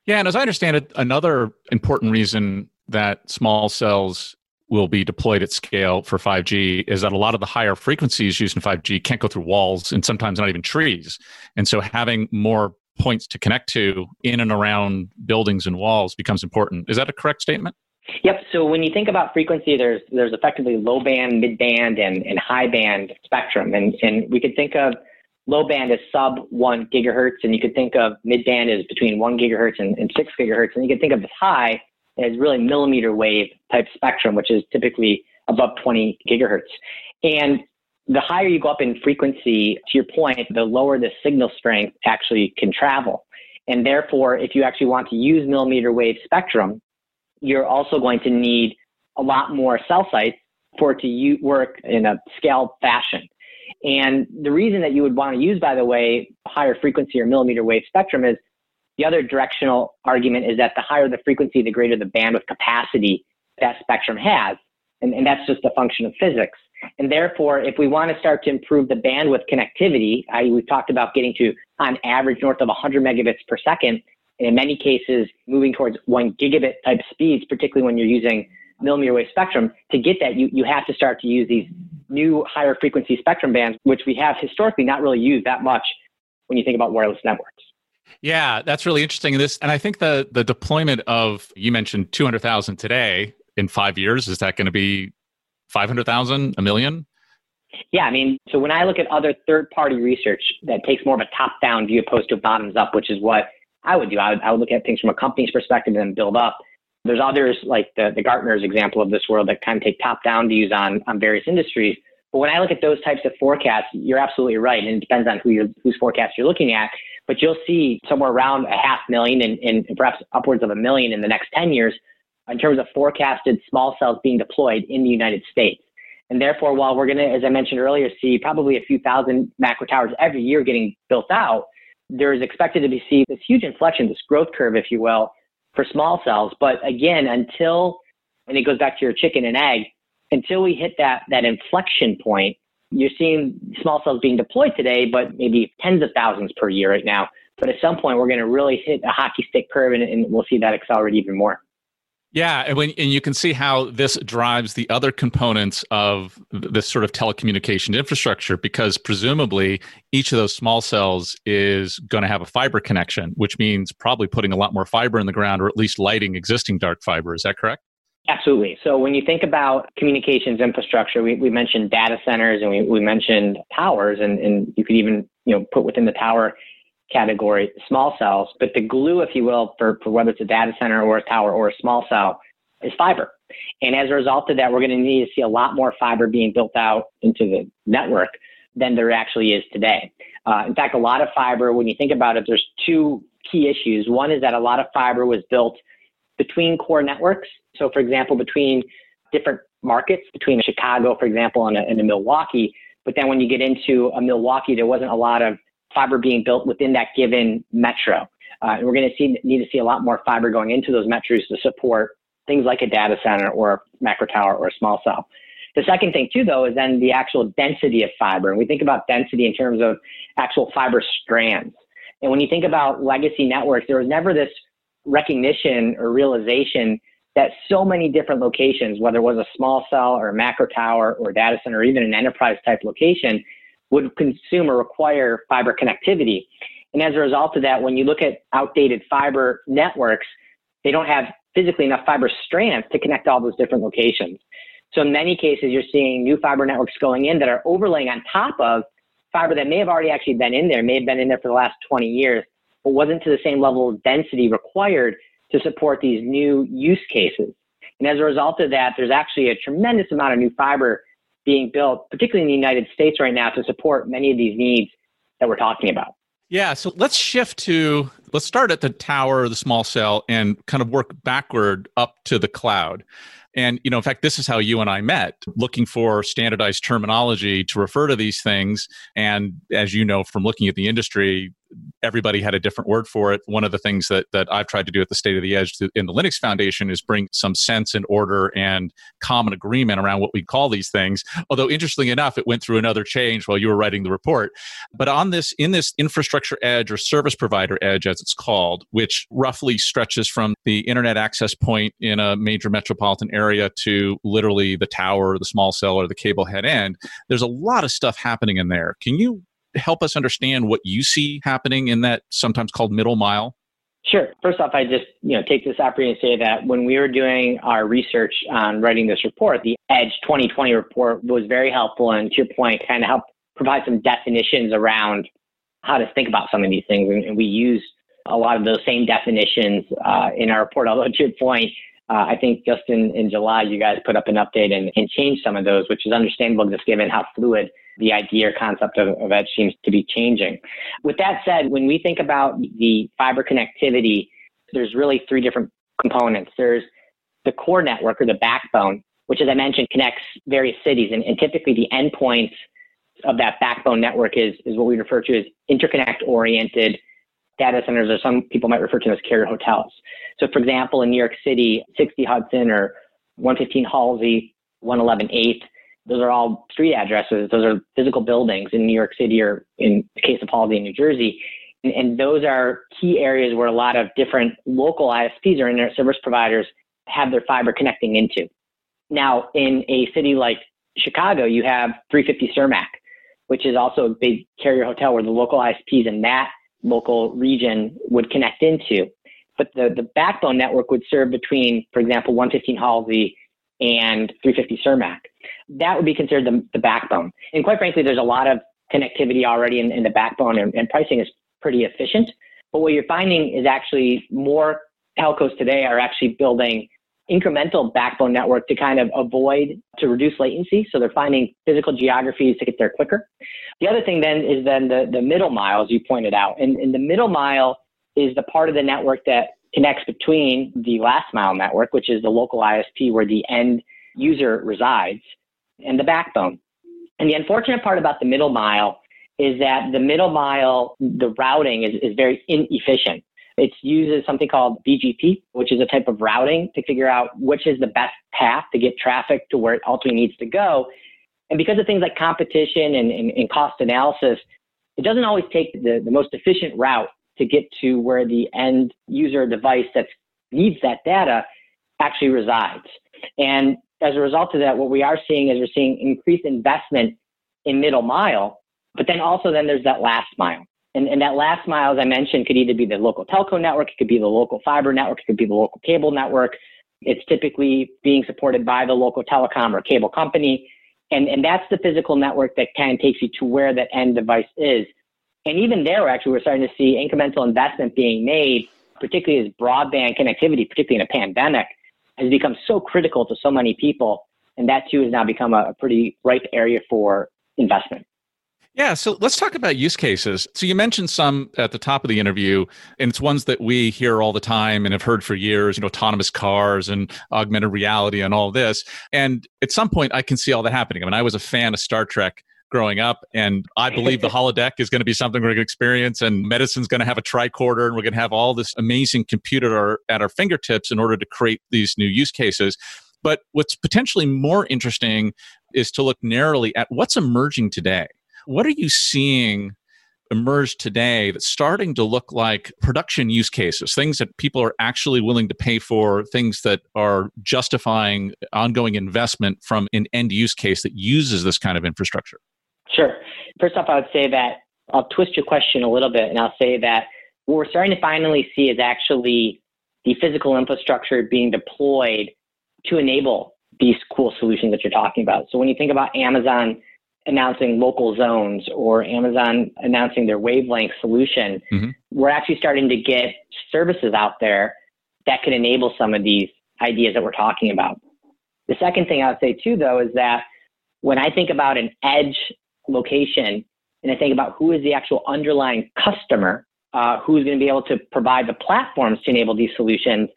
Yeah, and as I understand it, another important reason that small cells will be deployed at scale for 5G is that a lot of the higher frequencies used in 5G can't go through walls and sometimes not even trees. And so having more points to connect to in and around buildings and walls becomes important. Is that a correct statement? Yep. So when you think about frequency, there's there's effectively low band, mid band, and, and high band spectrum, and and we could think of low band as sub one gigahertz, and you could think of mid band as between one gigahertz and, and six gigahertz, and you could think of this high as really millimeter wave type spectrum, which is typically above 20 gigahertz. And the higher you go up in frequency, to your point, the lower the signal strength actually can travel. And therefore, if you actually want to use millimeter wave spectrum, you're also going to need a lot more cell sites for it to work in a scaled fashion. And the reason that you would want to use, by the way, higher frequency or millimeter wave spectrum is The other directional argument is that the higher the frequency, the greater the bandwidth capacity that spectrum has. And, and that's just a function of physics. And therefore, if we want to start to improve the bandwidth connectivity, I, we've talked about getting to, on average, north of 100 megabits per second, and in many cases, moving towards one gigabit type speeds, particularly when you're using millimeter wave spectrum. To get that, you, you have to start to use these new higher frequency spectrum bands, which we have historically not really used that much when you think about wireless networks. Yeah, that's really interesting. This, and I think the the deployment of you mentioned two hundred thousand today in five years is that going to be five hundred thousand, a million? Yeah, I mean, so when I look at other third party research that takes more of a top down view opposed to bottoms up, which is what I would do, I would, I would look at things from a company's perspective and then build up. There's others like the, the Gartner's example of this world that kind of take top down views on, on various industries. But when I look at those types of forecasts, you're absolutely right. And it depends on who you're, whose forecast you're looking at. But you'll see somewhere around a half million and, and perhaps upwards of a million in the next 10 years in terms of forecasted small cells being deployed in the United States. And therefore, while we're going to, as I mentioned earlier, see probably a few thousand macro towers every year getting built out, there is expected to be see this huge inflection, this growth curve, if you will, for small cells. But again, until, and it goes back to your chicken and egg, until we hit that, that inflection point, you're seeing small cells being deployed today, but maybe tens of thousands per year right now. But at some point, we're going to really hit a hockey stick curve and, and we'll see that accelerate even more. Yeah, and when and you can see how this drives the other components of this sort of telecommunication infrastructure because presumably each of those small cells is going to have a fiber connection, which means probably putting a lot more fiber in the ground or at least lighting existing dark fiber. Is that correct? Absolutely. So when you think about communications infrastructure, we, we mentioned data centers and we, we mentioned towers, and, and you could even you know put within the tower category small cells. But the glue, if you will, for, for whether it's a data center or a tower or a small cell is fiber. And as a result of that, we're going to need to see a lot more fiber being built out into the network than there actually is today. Uh, in fact, a lot of fiber, when you think about it, there's two key issues. One is that a lot of fiber was built between core networks. So, for example, between different markets, between Chicago, for example, and a, and a Milwaukee. But then when you get into a Milwaukee, there wasn't a lot of fiber being built within that given metro. Uh, and we're going to see, need to see a lot more fiber going into those metros to support things like a data center or a macro tower or a small cell. The second thing too, though, is then the actual density of fiber. And we think about density in terms of actual fiber strands. And when you think about legacy networks, there was never this recognition or realization that so many different locations, whether it was a small cell or a macro tower or data center or even an enterprise type location, would consume or require fiber connectivity. And as a result of that, when you look at outdated fiber networks, they don't have physically enough fiber strands to connect all those different locations. So in many cases, you're seeing new fiber networks going in that are overlaying on top of fiber that may have already actually been in there, may have been in there for the last 20 years, but wasn't to the same level of density required to support these new use cases. And as a result of that, there's actually a tremendous amount of new fiber being built, particularly in the United States right now, to support many of these needs that we're talking about. Yeah, so let's shift to let's start at the tower, the small cell, and kind of work backward up to the cloud. And you know, in fact, this is how you and I met, looking for standardized terminology to refer to these things. And as you know from looking at the industry, everybody had a different word for it. One of the things that that I've tried to do at the State of the Edge to, in the Linux Foundation is bring some sense and order and common agreement around what we call these things. Although interestingly enough, it went through another change while you were writing the report. But on this, in this infrastructure edge or service provider edge, as it's called, which roughly stretches from the internet access point in a major metropolitan area to literally the tower, the small cell, or the cable head end, there's a lot of stuff happening in there. Can you help us understand what you see happening in that sometimes called middle mile? Sure. First off, I just you know take this opportunity to say that when we were doing our research on writing this report, the Edge 2020 report was very helpful, and to your point, kind of helped provide some definitions around how to think about some of these things, and, and we use a lot of those same definitions uh, in our report. Although to your point, uh, I think just in, in July, you guys put up an update and, and changed some of those, which is understandable just given how fluid the idea or concept of, of edge seems to be changing. With that said, when we think about the fiber connectivity, there's really three different components. There's the core network or the backbone, which, as I mentioned, connects various cities. And, and typically, the endpoints of that backbone network is, is what we refer to as interconnect oriented data centers, or some people might refer to them as carrier hotels. So, for example, in New York City, 60 Hudson or 115 Halsey, 111 8th, those are all street addresses. Those are physical buildings in New York City or in the case of Halsey in New Jersey. And, and those are key areas where a lot of different local ISPs or internet service providers have their fiber connecting into. Now, in a city like Chicago, you have 350 Cermak, which is also a big carrier hotel where the local ISPs in that local region would connect into. But the, the backbone network would serve between, for example, 115 Halsey and 350 Cermak. That would be considered the, the backbone. And quite frankly, there's a lot of connectivity already in, in the backbone, and, and pricing is pretty efficient. But what you're finding is actually more telcos today are actually building incremental backbone network to kind of avoid to reduce latency. So they're finding physical geographies to get there quicker. The other thing then is then the, the middle mile, as you pointed out. And, and the middle mile is the part of the network that connects between the last mile network, which is the local ISP where the end user resides, and the backbone. And the unfortunate part about the middle mile is that the middle mile, the routing is, is very inefficient. It uses something called BGP, which is a type of routing to figure out which is the best path to get traffic to where it ultimately needs to go. And because of things like competition and, and, and cost analysis, it doesn't always take the, the most efficient route to get to where the end user device that needs that data actually resides. And as a result of that, what we are seeing is we're seeing increased investment in middle mile, but then also then there's that last mile. And, and that last mile, as I mentioned, could either be the local telco network, it could be the local fiber network, it could be the local cable network. It's typically being supported by the local telecom or cable company. And, and that's the physical network that kind of takes you to where that end device is. And even there, actually, we're starting to see incremental investment being made, particularly as broadband connectivity, particularly in a pandemic, has become so critical to so many people. And that too has now become a, a pretty ripe area for investment. Yeah, so let's talk about use cases. So you mentioned some at the top of the interview, and it's ones that we hear all the time and have heard for years, you know, autonomous cars and augmented reality and all this. And at some point I can see all that happening. I mean, I was a fan of Star Trek growing up. And I believe the <laughs> holodeck is going to be something we're going to experience, and medicine's going to have a tricorder, and we're going to have all this amazing computer at our, at our fingertips in order to create these new use cases. But what's potentially more interesting is to look narrowly at what's emerging today. What are you seeing emerge today that's starting to look like production use cases, things that people are actually willing to pay for, things that are justifying ongoing investment from an end use case that uses this kind of infrastructure? Sure. First off, I would say that I'll twist your question a little bit and I'll say that what we're starting to finally see is actually the physical infrastructure being deployed to enable these cool solutions that you're talking about. So when you think about Amazon announcing local zones or Amazon announcing their wavelength solution, mm-hmm. we're actually starting to get services out there that can enable some of these ideas that we're talking about. The second thing I would say too, though, is that when I think about an edge location and I think about who is the actual underlying customer uh, who's going to be able to provide the platforms to enable these solutions,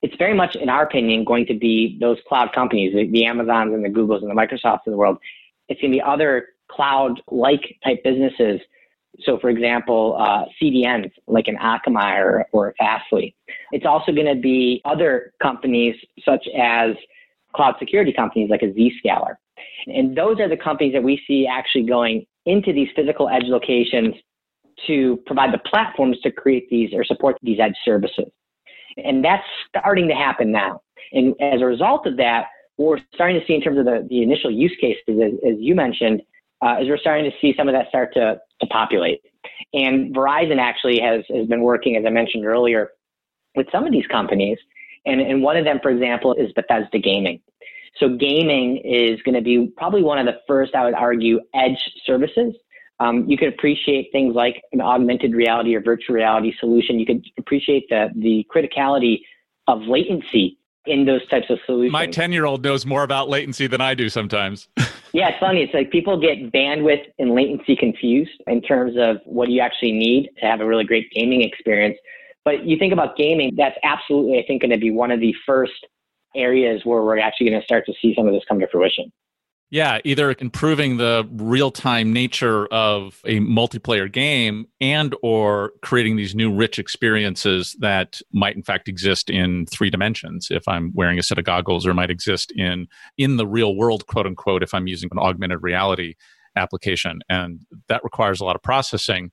it's very much, in our opinion, going to be those cloud companies, the, the Amazons and the Googles and the Microsofts of the world. It's going to be other cloud-like type businesses. So, for example, uh, CDNs like an Akamai or, or Fastly. It's also going to be other companies such as cloud security companies like a Zscaler. And those are the companies that we see actually going into these physical edge locations to provide the platforms to create these or support these edge services. And that's starting to happen now. And as a result of that, what we're starting to see in terms of the, the initial use cases, as, as you mentioned, uh, is we're starting to see some of that start to, to populate. And Verizon actually has, has been working, as I mentioned earlier, with some of these companies. And, and one of them, for example, is Bethesda Gaming. So gaming is going to be probably one of the first, I would argue, edge services. Um, you could appreciate things like an augmented reality or virtual reality solution. You could appreciate the, the criticality of latency in those types of solutions. My 10 year old knows more about latency than I do sometimes. <laughs> yeah, it's funny. It's like people get bandwidth and latency confused in terms of what do you actually need to have a really great gaming experience. But you think about gaming, that's absolutely, I think, going to be one of the first areas where we're actually going to start to see some of this come to fruition. Yeah, either improving the real-time nature of a multiplayer game and or creating these new rich experiences that might in fact exist in three dimensions if I'm wearing a set of goggles or might exist in in the real world quote unquote if I'm using an augmented reality application and that requires a lot of processing.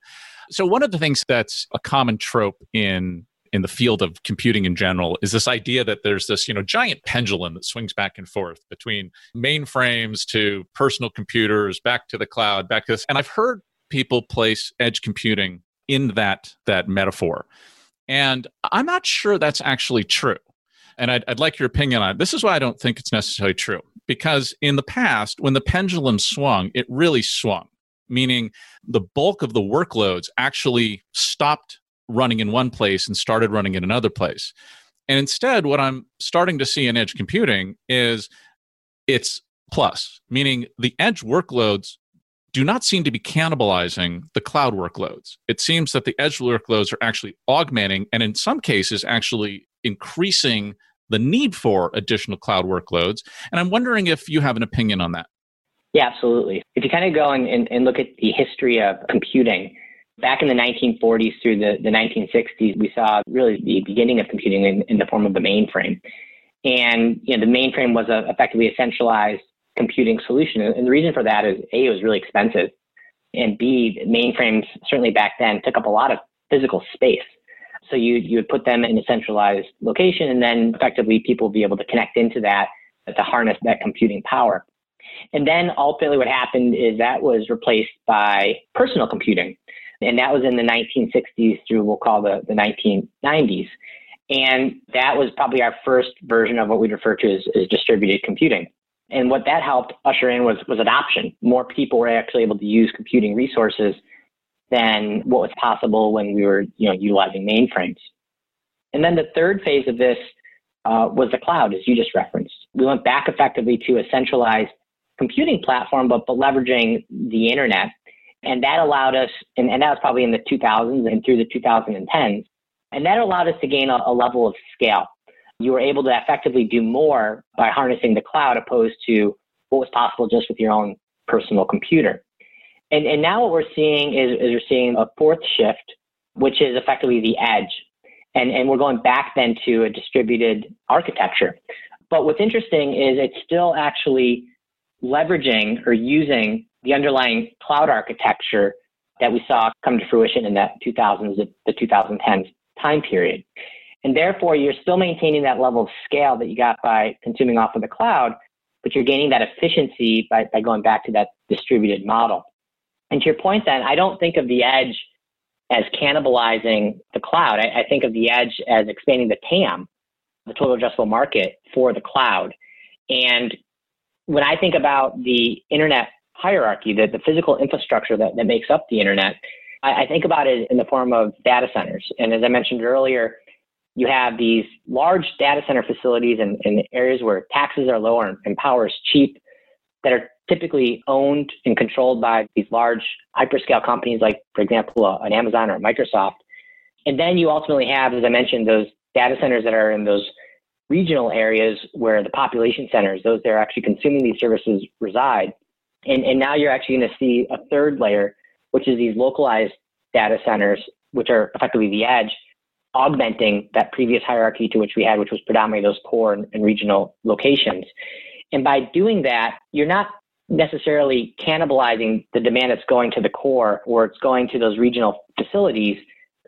So one of the things that's a common trope in in the field of computing in general is this idea that there's this you know giant pendulum that swings back and forth between mainframes to personal computers back to the cloud back to this. And i've heard people place edge computing in that that metaphor. And i'm not sure that's actually true. And I'd, I'd like your opinion on it. This is why i don't think it's necessarily true. Because in the past when the pendulum swung it really swung meaning the bulk of the workloads actually stopped running in one place and started running in another place. And instead, what I'm starting to see in edge computing is it's plus, meaning the edge workloads do not seem to be cannibalizing the cloud workloads. It seems that the edge workloads are actually augmenting and in some cases actually increasing the need for additional cloud workloads. And I'm wondering if you have an opinion on that. Yeah, absolutely. If you kind of go and, and, and look at the history of computing, Back in the 1940s through the, the 1960s, we saw really the beginning of computing in, in the form of the mainframe. And you know, the mainframe was a, effectively a centralized computing solution. And the reason for that is A, it was really expensive. And B, mainframes certainly back then took up a lot of physical space. So you, you would put them in a centralized location and then effectively people would be able to connect into that to harness that computing power. And then ultimately what happened is that was replaced by personal computing. And that was in the 1960s through, we'll call the, the 1990s. And that was probably our first version of what we'd refer to as, as distributed computing. And what that helped usher in was, was adoption. More people were actually able to use computing resources than what was possible when we were you know, utilizing mainframes. And then the third phase of this uh, was the cloud, as you just referenced. We went back effectively to a centralized computing platform, but, but leveraging the internet and that allowed us, and, and that was probably in the 2000s and through the 2010s, and that allowed us to gain a, a level of scale. You were able to effectively do more by harnessing the cloud opposed to what was possible just with your own personal computer. And, and now what we're seeing is, is we're seeing a fourth shift, which is effectively the edge. And, and we're going back then to a distributed architecture. But what's interesting is it's still actually leveraging or using the underlying cloud architecture that we saw come to fruition in that 2000s, the 2010s time period. And therefore, you're still maintaining that level of scale that you got by consuming off of the cloud, but you're gaining that efficiency by, by going back to that distributed model. And to your point, then, I don't think of the edge as cannibalizing the cloud. I, I think of the edge as expanding the TAM, the total addressable market for the cloud. And when I think about the internet hierarchy, the, the physical infrastructure that, that makes up the internet, I, I think about it in the form of data centers. And as I mentioned earlier, you have these large data center facilities in, in areas where taxes are lower and, power is cheap that are typically owned and controlled by these large hyperscale companies like, for example, uh, an Amazon or Microsoft. And then you ultimately have, as I mentioned, those data centers that are in those regional areas where the population centers, those that are actually consuming these services reside. And, and now you're actually going to see a third layer, which is these localized data centers, which are effectively the edge, augmenting that previous hierarchy to which we had, which was predominantly those core and, and regional locations. And by doing that, you're not necessarily cannibalizing the demand that's going to the core or it's going to those regional facilities,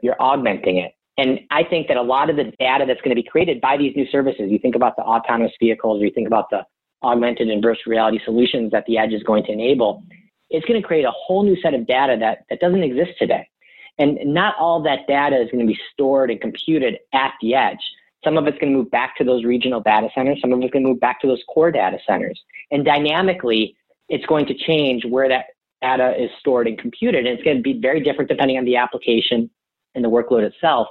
you're augmenting it. And I think that a lot of the data that's going to be created by these new services, you think about the autonomous vehicles, or you think about the augmented and virtual reality solutions that the edge is going to enable, it's going to create a whole new set of data that, that doesn't exist today. And not all that data is going to be stored and computed at the edge. Some of it's going to move back to those regional data centers. Some of it's going to move back to those core data centers. And dynamically, it's going to change where that data is stored and computed. And it's going to be very different depending on the application and the workload itself.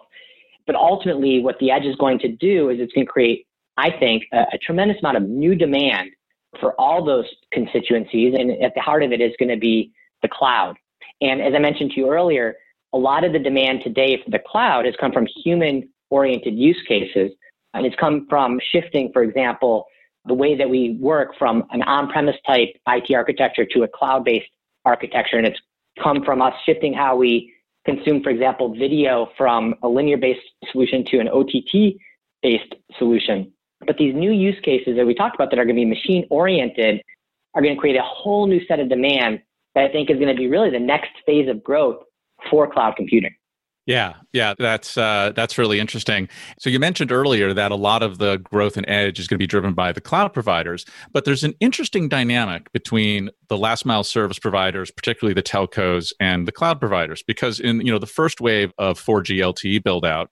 But ultimately, what the edge is going to do is it's going to create I think, a, a tremendous amount of new demand for all those constituencies. And at the heart of it is going to be the cloud. And as I mentioned to you earlier, a lot of the demand today for the cloud has come from human oriented use cases. And it's come from shifting, for example, the way that we work from an on-premise type IT architecture to a cloud-based architecture. And it's come from us shifting how we consume, for example, video from a linear-based solution to an OTT-based solution. But these new use cases that we talked about that are going to be machine-oriented are going to create a whole new set of demand that I think is going to be really the next phase of growth for cloud computing. Yeah, yeah, that's uh, that's really interesting. So you mentioned earlier that a lot of the growth in edge is going to be driven by the cloud providers, but there's an interesting dynamic between the last mile service providers, particularly the telcos, and the cloud providers. Because in you know the first wave of 4G LTE build out,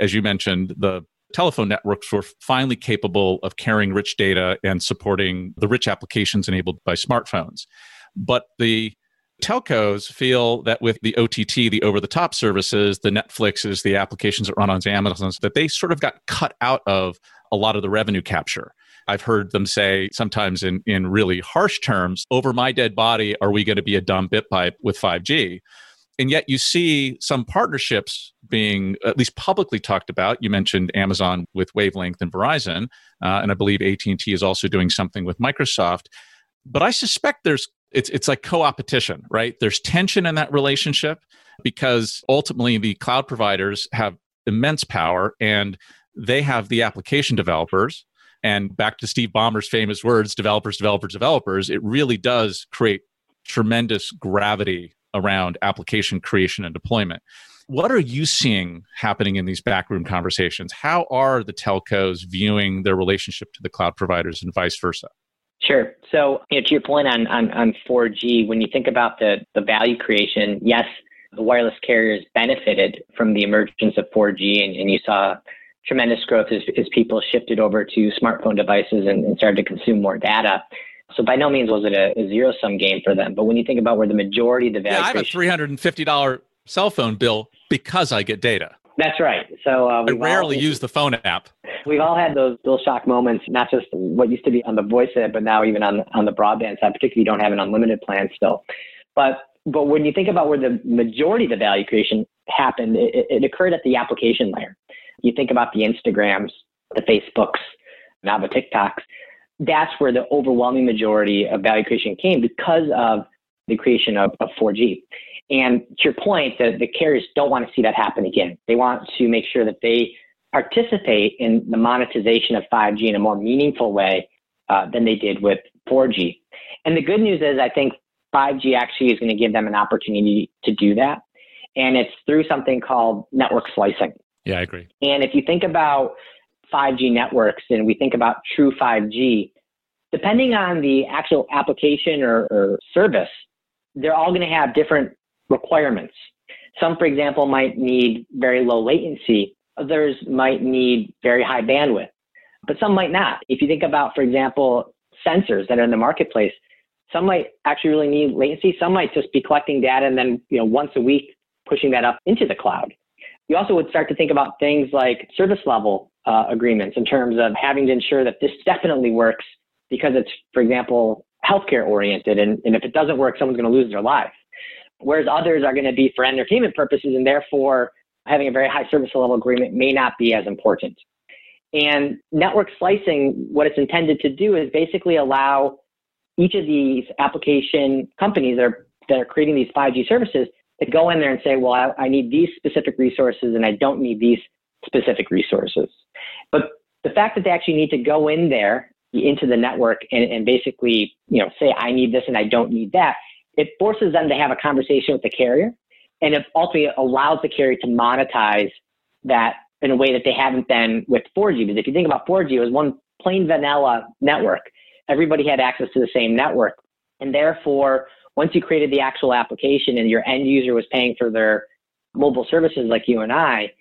as you mentioned, the telephone networks were finally capable of carrying rich data and supporting the rich applications enabled by smartphones. But the telcos feel that with the OTT, the over the top services, the Netflixes, the applications that run on Amazon's, that they sort of got cut out of a lot of the revenue capture. I've heard them say sometimes in, in really harsh terms, over my dead body, are we going to be a dumb bit pipe with 5G? And yet you see some partnerships being at least publicly talked about. You mentioned Amazon with Wavelength and Verizon, uh, and I believe AT&T is also doing something with Microsoft. But I suspect there's it's it's like co-opetition, right? There's tension in that relationship because ultimately the cloud providers have immense power and they have the application developers. And back to Steve Ballmer's famous words, developers, developers, developers, it really does create tremendous gravity around application creation and deployment. What are you seeing happening in these backroom conversations? How are the telcos viewing their relationship to the cloud providers and vice versa? Sure. So, you know, to your point on, on, on 4G, when you think about the, the value creation, yes, the wireless carriers benefited from the emergence of 4G, and, and you saw tremendous growth as, as people shifted over to smartphone devices and, and started to consume more data. So by no means was it a, a zero sum game for them. But when you think about where the majority of the value, yeah, I have a three hundred and fifty dollar cell phone bill because I get data. That's right. So uh, I rarely all, use the phone app. We've all had those little shock moments, not just what used to be on the voice end, but now even on on the broadband side. Particularly, you don't have an unlimited plan still. But but when you think about where the majority of the value creation happened, it, it occurred at the application layer. You think about the Instagrams, the Facebooks, now the TikToks. That's where the overwhelming majority of value creation came because of the creation of, of 4G. And to your point, the, the carriers don't want to see that happen again. They want to make sure that they participate in the monetization of 5G in a more meaningful way uh, than they did with 4G. And the good news is, I think 5G actually is going to give them an opportunity to do that. And it's through something called network slicing. Yeah, I agree. And if you think about 5G networks and we think about true 5G, depending on the actual application or, or service, they're all going to have different requirements. Some, for example, might need very low latency. Others might need very high bandwidth, but some might not. If you think about, for example, sensors that are in the marketplace, some might actually really need latency. Some might just be collecting data and then, you know, once a week pushing that up into the cloud. You also would start to think about things like service level uh, agreements in terms of having to ensure that this definitely works because it's, for example, healthcare oriented. And, and if it doesn't work, someone's going to lose their life whereas others are going to be for entertainment purposes and therefore having a very high service level agreement may not be as important. And network slicing, what it's intended to do is basically allow each of these application companies that are, that are creating these 5G services to go in there and say, well, I, I need these specific resources and I don't need these specific resources. But the fact that they actually need to go in there into the network and, and basically, you know, say, I need this and I don't need that, it forces them to have a conversation with the carrier and it ultimately allows the carrier to monetize that in a way that they haven't been with 4G. Because if you think about 4G, it was one plain vanilla network. Everybody had access to the same network. And therefore, once you created the actual application and your end user was paying for their mobile services like you and I,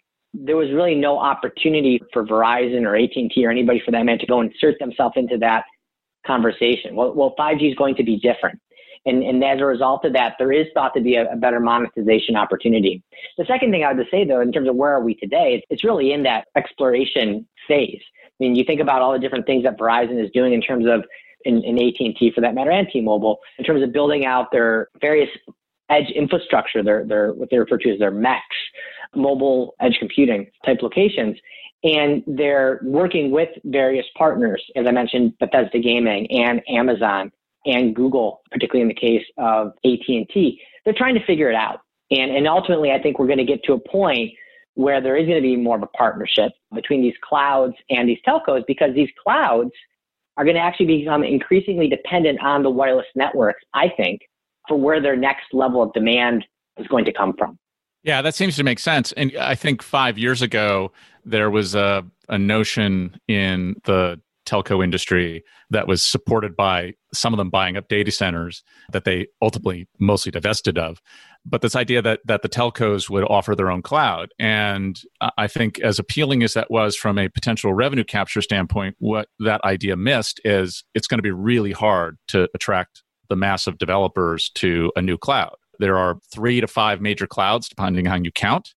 there was really no opportunity for Verizon or AT&T or anybody for that man to go insert themselves into that conversation. Well, well 5G is going to be different. And, and as a result of that, there is thought to be a, a, better monetization opportunity. The second thing I would say, though, in terms of where are we today, it's really in that exploration phase. I mean, you think about all the different things that Verizon is doing in terms of, in, in AT&T for that matter, and T-Mobile, in terms of building out their various edge infrastructure, their, their, what they refer to as their MECs, mobile edge computing type locations. And they're working with various partners, as I mentioned, Bethesda Gaming and Amazon and Google, particularly in the case of AT&T. They're trying to figure it out. And, and ultimately, I think we're going to get to a point where there is going to be more of a partnership between these clouds and these telcos because these clouds are going to actually become increasingly dependent on the wireless networks, I think, for where their next level of demand is going to come from. Yeah, that seems to make sense. And I think five years ago, there was a, a notion in the telco industry that was supported by some of them buying up data centers that they ultimately mostly divested of but this idea that that the telcos would offer their own cloud and i think as appealing as that was from a potential revenue capture standpoint what that idea missed is it's going to be really hard to attract the massive developers to a new cloud. There are 3 to 5 major clouds depending on how you count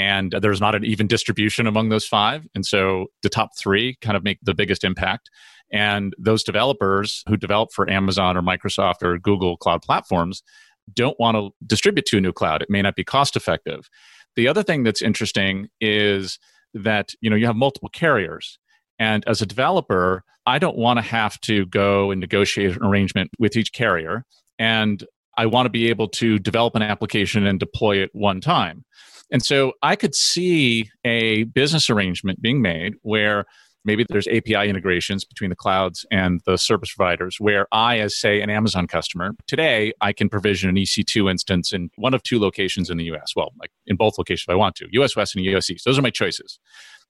and there's not an even distribution among those five and so the top three kind of make the biggest impact. And those developers who develop for amazon or microsoft or google cloud platforms don't want to distribute to a new cloud. It may not be cost effective. The other thing that's interesting is that you know you have multiple carriers and as a developer i don't want to have to go and negotiate an arrangement with each carrier and i want to be able to develop an application and deploy it one time and so I could see a business arrangement being made where maybe there's API integrations between the clouds and the service providers where I, as say, an Amazon customer, today I can provision an EC2 instance in one of two locations in the US. Well, like in both locations if I want to, US West and US East. Those are my choices.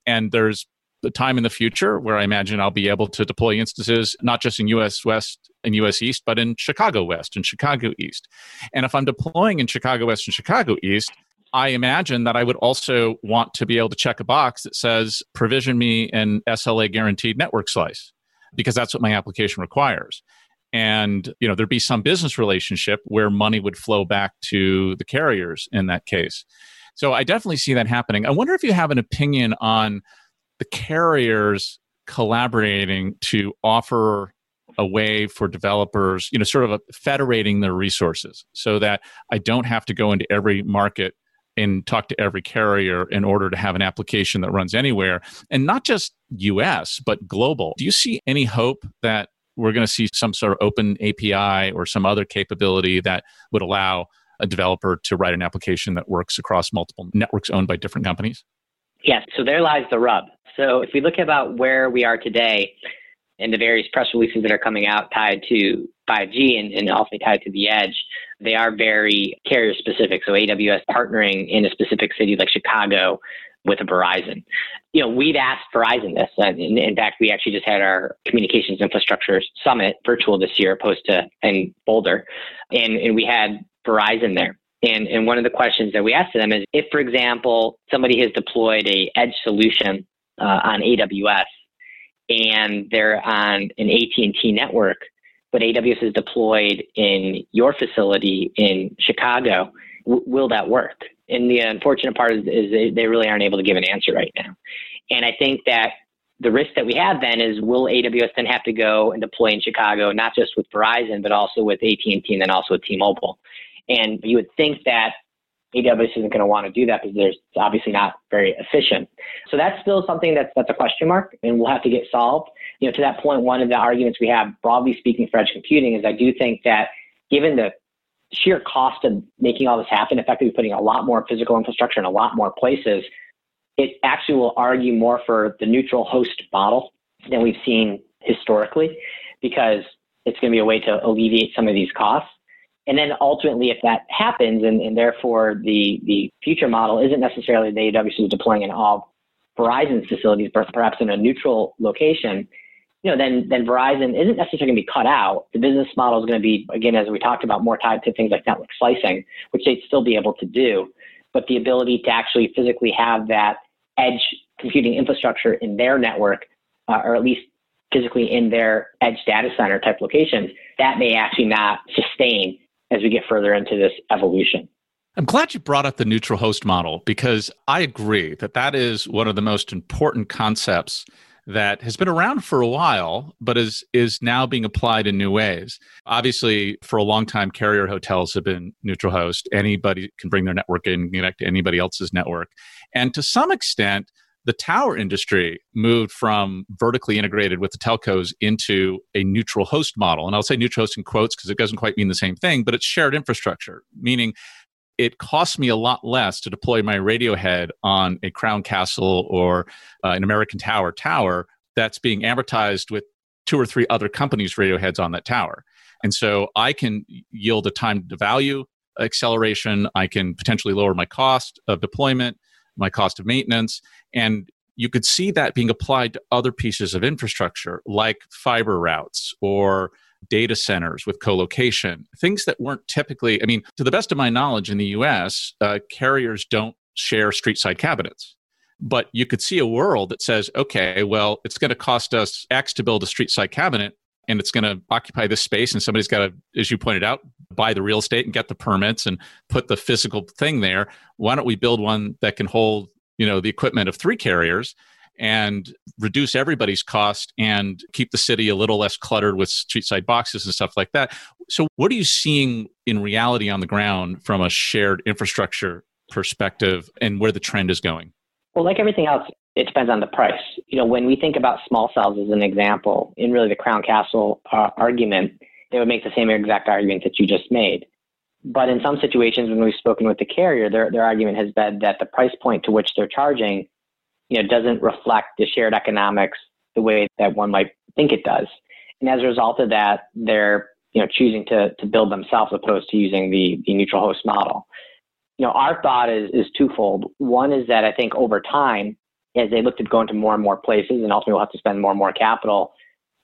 And there's the time in the future where I imagine I'll be able to deploy instances not just in US West and US East, but in Chicago West and Chicago East. And if I'm deploying in Chicago West and Chicago East, I imagine that I would also want to be able to check a box that says provision me an SLA guaranteed network slice because that's what my application requires. And you know there'd be some business relationship where money would flow back to the carriers in that case. So I definitely see that happening. I wonder if you have an opinion on the carriers collaborating to offer a way for developers, you know, sort of federating their resources so that I don't have to go into every market and talk to every carrier in order to have an application that runs anywhere and not just US but global. Do you see any hope that we're going to see some sort of open API or some other capability that would allow a developer to write an application that works across multiple networks owned by different companies? Yes, so there lies the rub. So if we look about where we are today and the various press releases that are coming out tied to 5G and, and also tied to the edge, they are very carrier specific. So AWS partnering in a specific city like Chicago with a Verizon. You know, we've asked Verizon this. And in, in, fact, we actually just had our communications infrastructure summit virtual this year, opposed to in Boulder, and, and we had Verizon there. And, and one of the questions that we asked them is if, for example, somebody has deployed a edge solution uh, on AWS and they're on an AT&T network, but AWS is deployed in your facility in Chicago, w- will that work? And the unfortunate part is, is they, they really aren't able to give an answer right now. And I think that the risk that we have then is will AWS then have to go and deploy in Chicago, not just with Verizon, but also with AT&T and then also with T-Mobile. And you would think that AWS isn't going to want to do that because it's obviously not very efficient. So that's still something that's that's a question mark, and we'll have to get solved. You know, to that point, one of the arguments we have, broadly speaking, for edge computing is I do think that given the sheer cost of making all this happen, effectively putting a lot more physical infrastructure in a lot more places, it actually will argue more for the neutral host model than we've seen historically, because it's going to be a way to alleviate some of these costs. And then ultimately, if that happens, and, and therefore the, the future model isn't necessarily the AWS is deploying in all Verizon's facilities, perhaps in a neutral location, you know, then then Verizon isn't necessarily going to be cut out. The business model is going to be, again, as we talked about, more tied to things like network slicing, which they'd still be able to do. But the ability to actually physically have that edge computing infrastructure in their network, uh, or at least physically in their edge data center type locations, that may actually not sustain as we get further into this evolution. I'm glad you brought up the neutral host model because I agree that that is one of the most important concepts that has been around for a while but is is now being applied in new ways. Obviously, for a long time carrier hotels have been neutral host. Anybody can bring their network in, connect to anybody else's network. And to some extent, the tower industry moved from vertically integrated with the telcos into a neutral host model. And I'll say neutral host in quotes because it doesn't quite mean the same thing, but it's shared infrastructure, meaning it costs me a lot less to deploy my radio head on a Crown Castle or uh, an American Tower tower that's being amortized with two or three other companies' radio heads on that tower. And so I can yield a time to value acceleration. I can potentially lower my cost of deployment, my cost of maintenance. And you could see that being applied to other pieces of infrastructure like fiber routes or data centers with co-location things that weren't typically i mean to the best of my knowledge in the us uh, carriers don't share street side cabinets but you could see a world that says okay well it's going to cost us x to build a street side cabinet and it's going to occupy this space and somebody's got to as you pointed out buy the real estate and get the permits and put the physical thing there why don't we build one that can hold you know the equipment of three carriers and reduce everybody's cost and keep the city a little less cluttered with street side boxes and stuff like that. So, what are you seeing in reality on the ground from a shared infrastructure perspective and where the trend is going? Well, like everything else, it depends on the price. You know, when we think about small cells as an example, in really the Crown Castle uh, argument, they would make the same exact argument that you just made. But in some situations, when we've spoken with the carrier, their, their argument has been that the price point to which they're charging you know, doesn't reflect the shared economics the way that one might think it does. And as a result of that, they're you know choosing to to build themselves opposed to using the the neutral host model. You know, our thought is is twofold. One is that I think over time, as they look to go into more and more places, and ultimately will have to spend more and more capital,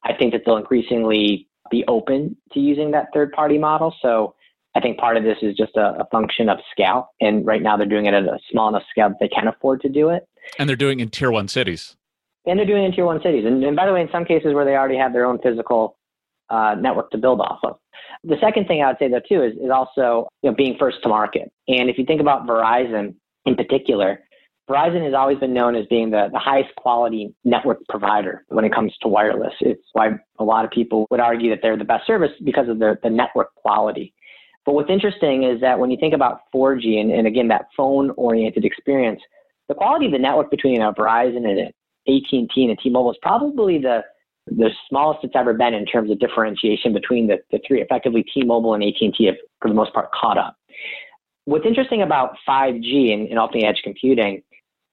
I think that they'll increasingly be open to using that third party model. So I think part of this is just a, a, function of scale. And right now they're doing it at a small enough scale that they can afford to do it. And they're doing in tier one cities. And they're doing it in tier one cities. And, and by the way, in some cases where they already have their own physical uh, network to build off of. The second thing I would say though too is, is also you know, being first to market. And if you think about Verizon in particular, Verizon has always been known as being the, the highest quality network provider when it comes to wireless. It's why a lot of people would argue that they're the best service because of the, the network quality. But what's interesting is that when you think about 4G and, and again that phone oriented experience, the quality of the network between a Verizon and uh, AT&T and T-Mobile is probably the the smallest it's ever been in terms of differentiation between the, the three. Effectively, T-Mobile and AT&T have, for the most part, caught up. What's interesting about 5G and, and ultimately edge computing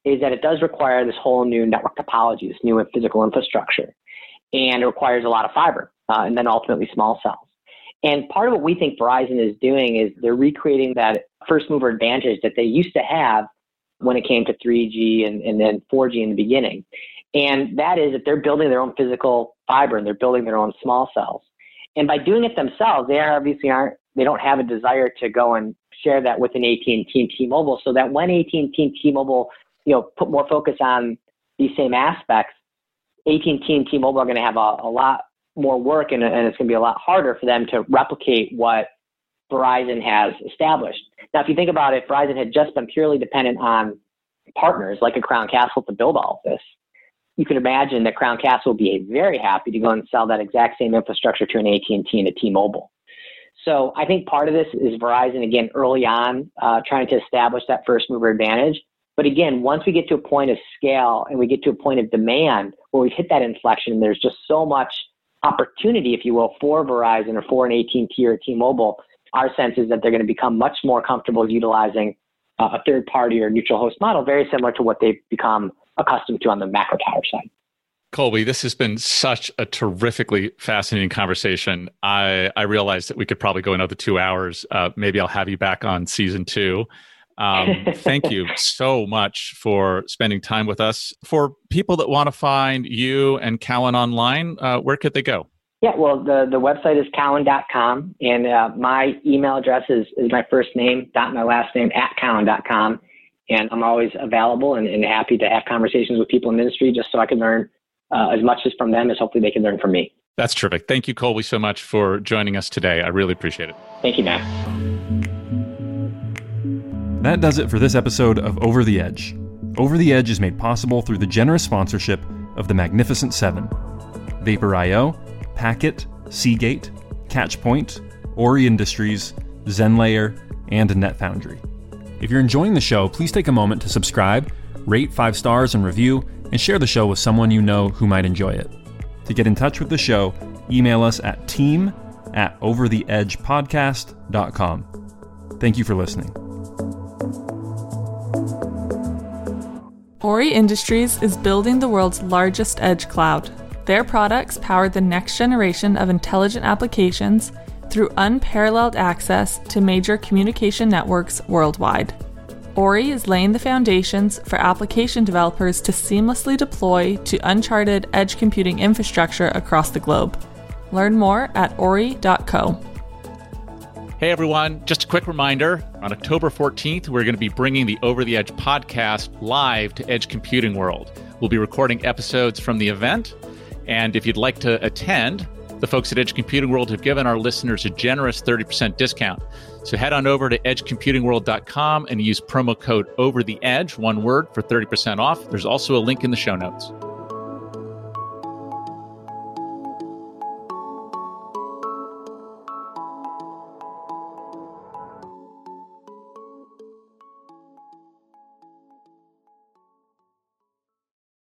is that it does require this whole new network topology, this new physical infrastructure, and it requires a lot of fiber uh, and then ultimately small cells. And part of what we think Verizon is doing is they're recreating that first mover advantage that they used to have when it came to 3G and, and then 4G in the beginning. And that is that they're building their own physical fiber and they're building their own small cells. And by doing it themselves, they obviously aren't, they don't have a desire to go and share that with an AT&T and T-Mobile so that when AT&T and T-Mobile, you know, put more focus on these same aspects, AT&T and T-Mobile are going to have a, a lot more work and, and it's going to be a lot harder for them to replicate what Verizon has established. Now, if you think about it, Verizon had just been purely dependent on partners like a Crown Castle to build all of this. You can imagine that Crown Castle would be very happy to go and sell that exact same infrastructure to an AT&T and a T-Mobile. So I think part of this is Verizon again early on uh, trying to establish that first mover advantage. But again, once we get to a point of scale and we get to a point of demand where we've hit that inflection, there's just so much opportunity, if you will, for Verizon or for an AT&T or T-Mobile, our sense is that they're going to become much more comfortable utilizing uh, a third party or neutral host model, very similar to what they've become accustomed to on the macro tower side. Colby, this has been such a terrifically fascinating conversation. I, I realized that we could probably go another two hours. Uh, maybe I'll have you back on season two. Um, <laughs> thank you so much for spending time with us. For people that want to find you and Cowen online, uh, where could they go? Yeah, well, the, the website is cowen.com, and uh, my email address is, is my first name, dot my last name, at cowen.com. And I'm always available and, and happy to have conversations with people in the industry just so I can learn uh, as much as from them as hopefully they can learn from me. That's terrific. Thank you, Colby, so much for joining us today. I really appreciate it. Thank you, Matt. That does it for this episode of Over the Edge. Over the Edge is made possible through the generous sponsorship of the Magnificent Seven Vapor.io, Packet, Seagate, Catchpoint, Ori Industries, ZenLayer, and NetFoundry. If you're enjoying the show, please take a moment to subscribe, rate five stars and review, and share the show with someone you know who might enjoy it. To get in touch with the show, email us at team at overtheedgepodcast.com. Thank you for listening. Ori Industries is building the world's largest edge cloud. Their products power the next generation of intelligent applications through unparalleled access to major communication networks worldwide. Ori is laying the foundations for application developers to seamlessly deploy to uncharted edge computing infrastructure across the globe. Learn more at ori.co. Hey everyone, just a quick reminder on October 14th, we're going to be bringing the Over the Edge podcast live to Edge Computing World. We'll be recording episodes from the event. And if you'd like to attend, the folks at Edge Computing World have given our listeners a generous 30% discount. So head on over to edgecomputingworld.com and use promo code over the edge, one word, for 30% off. There's also a link in the show notes.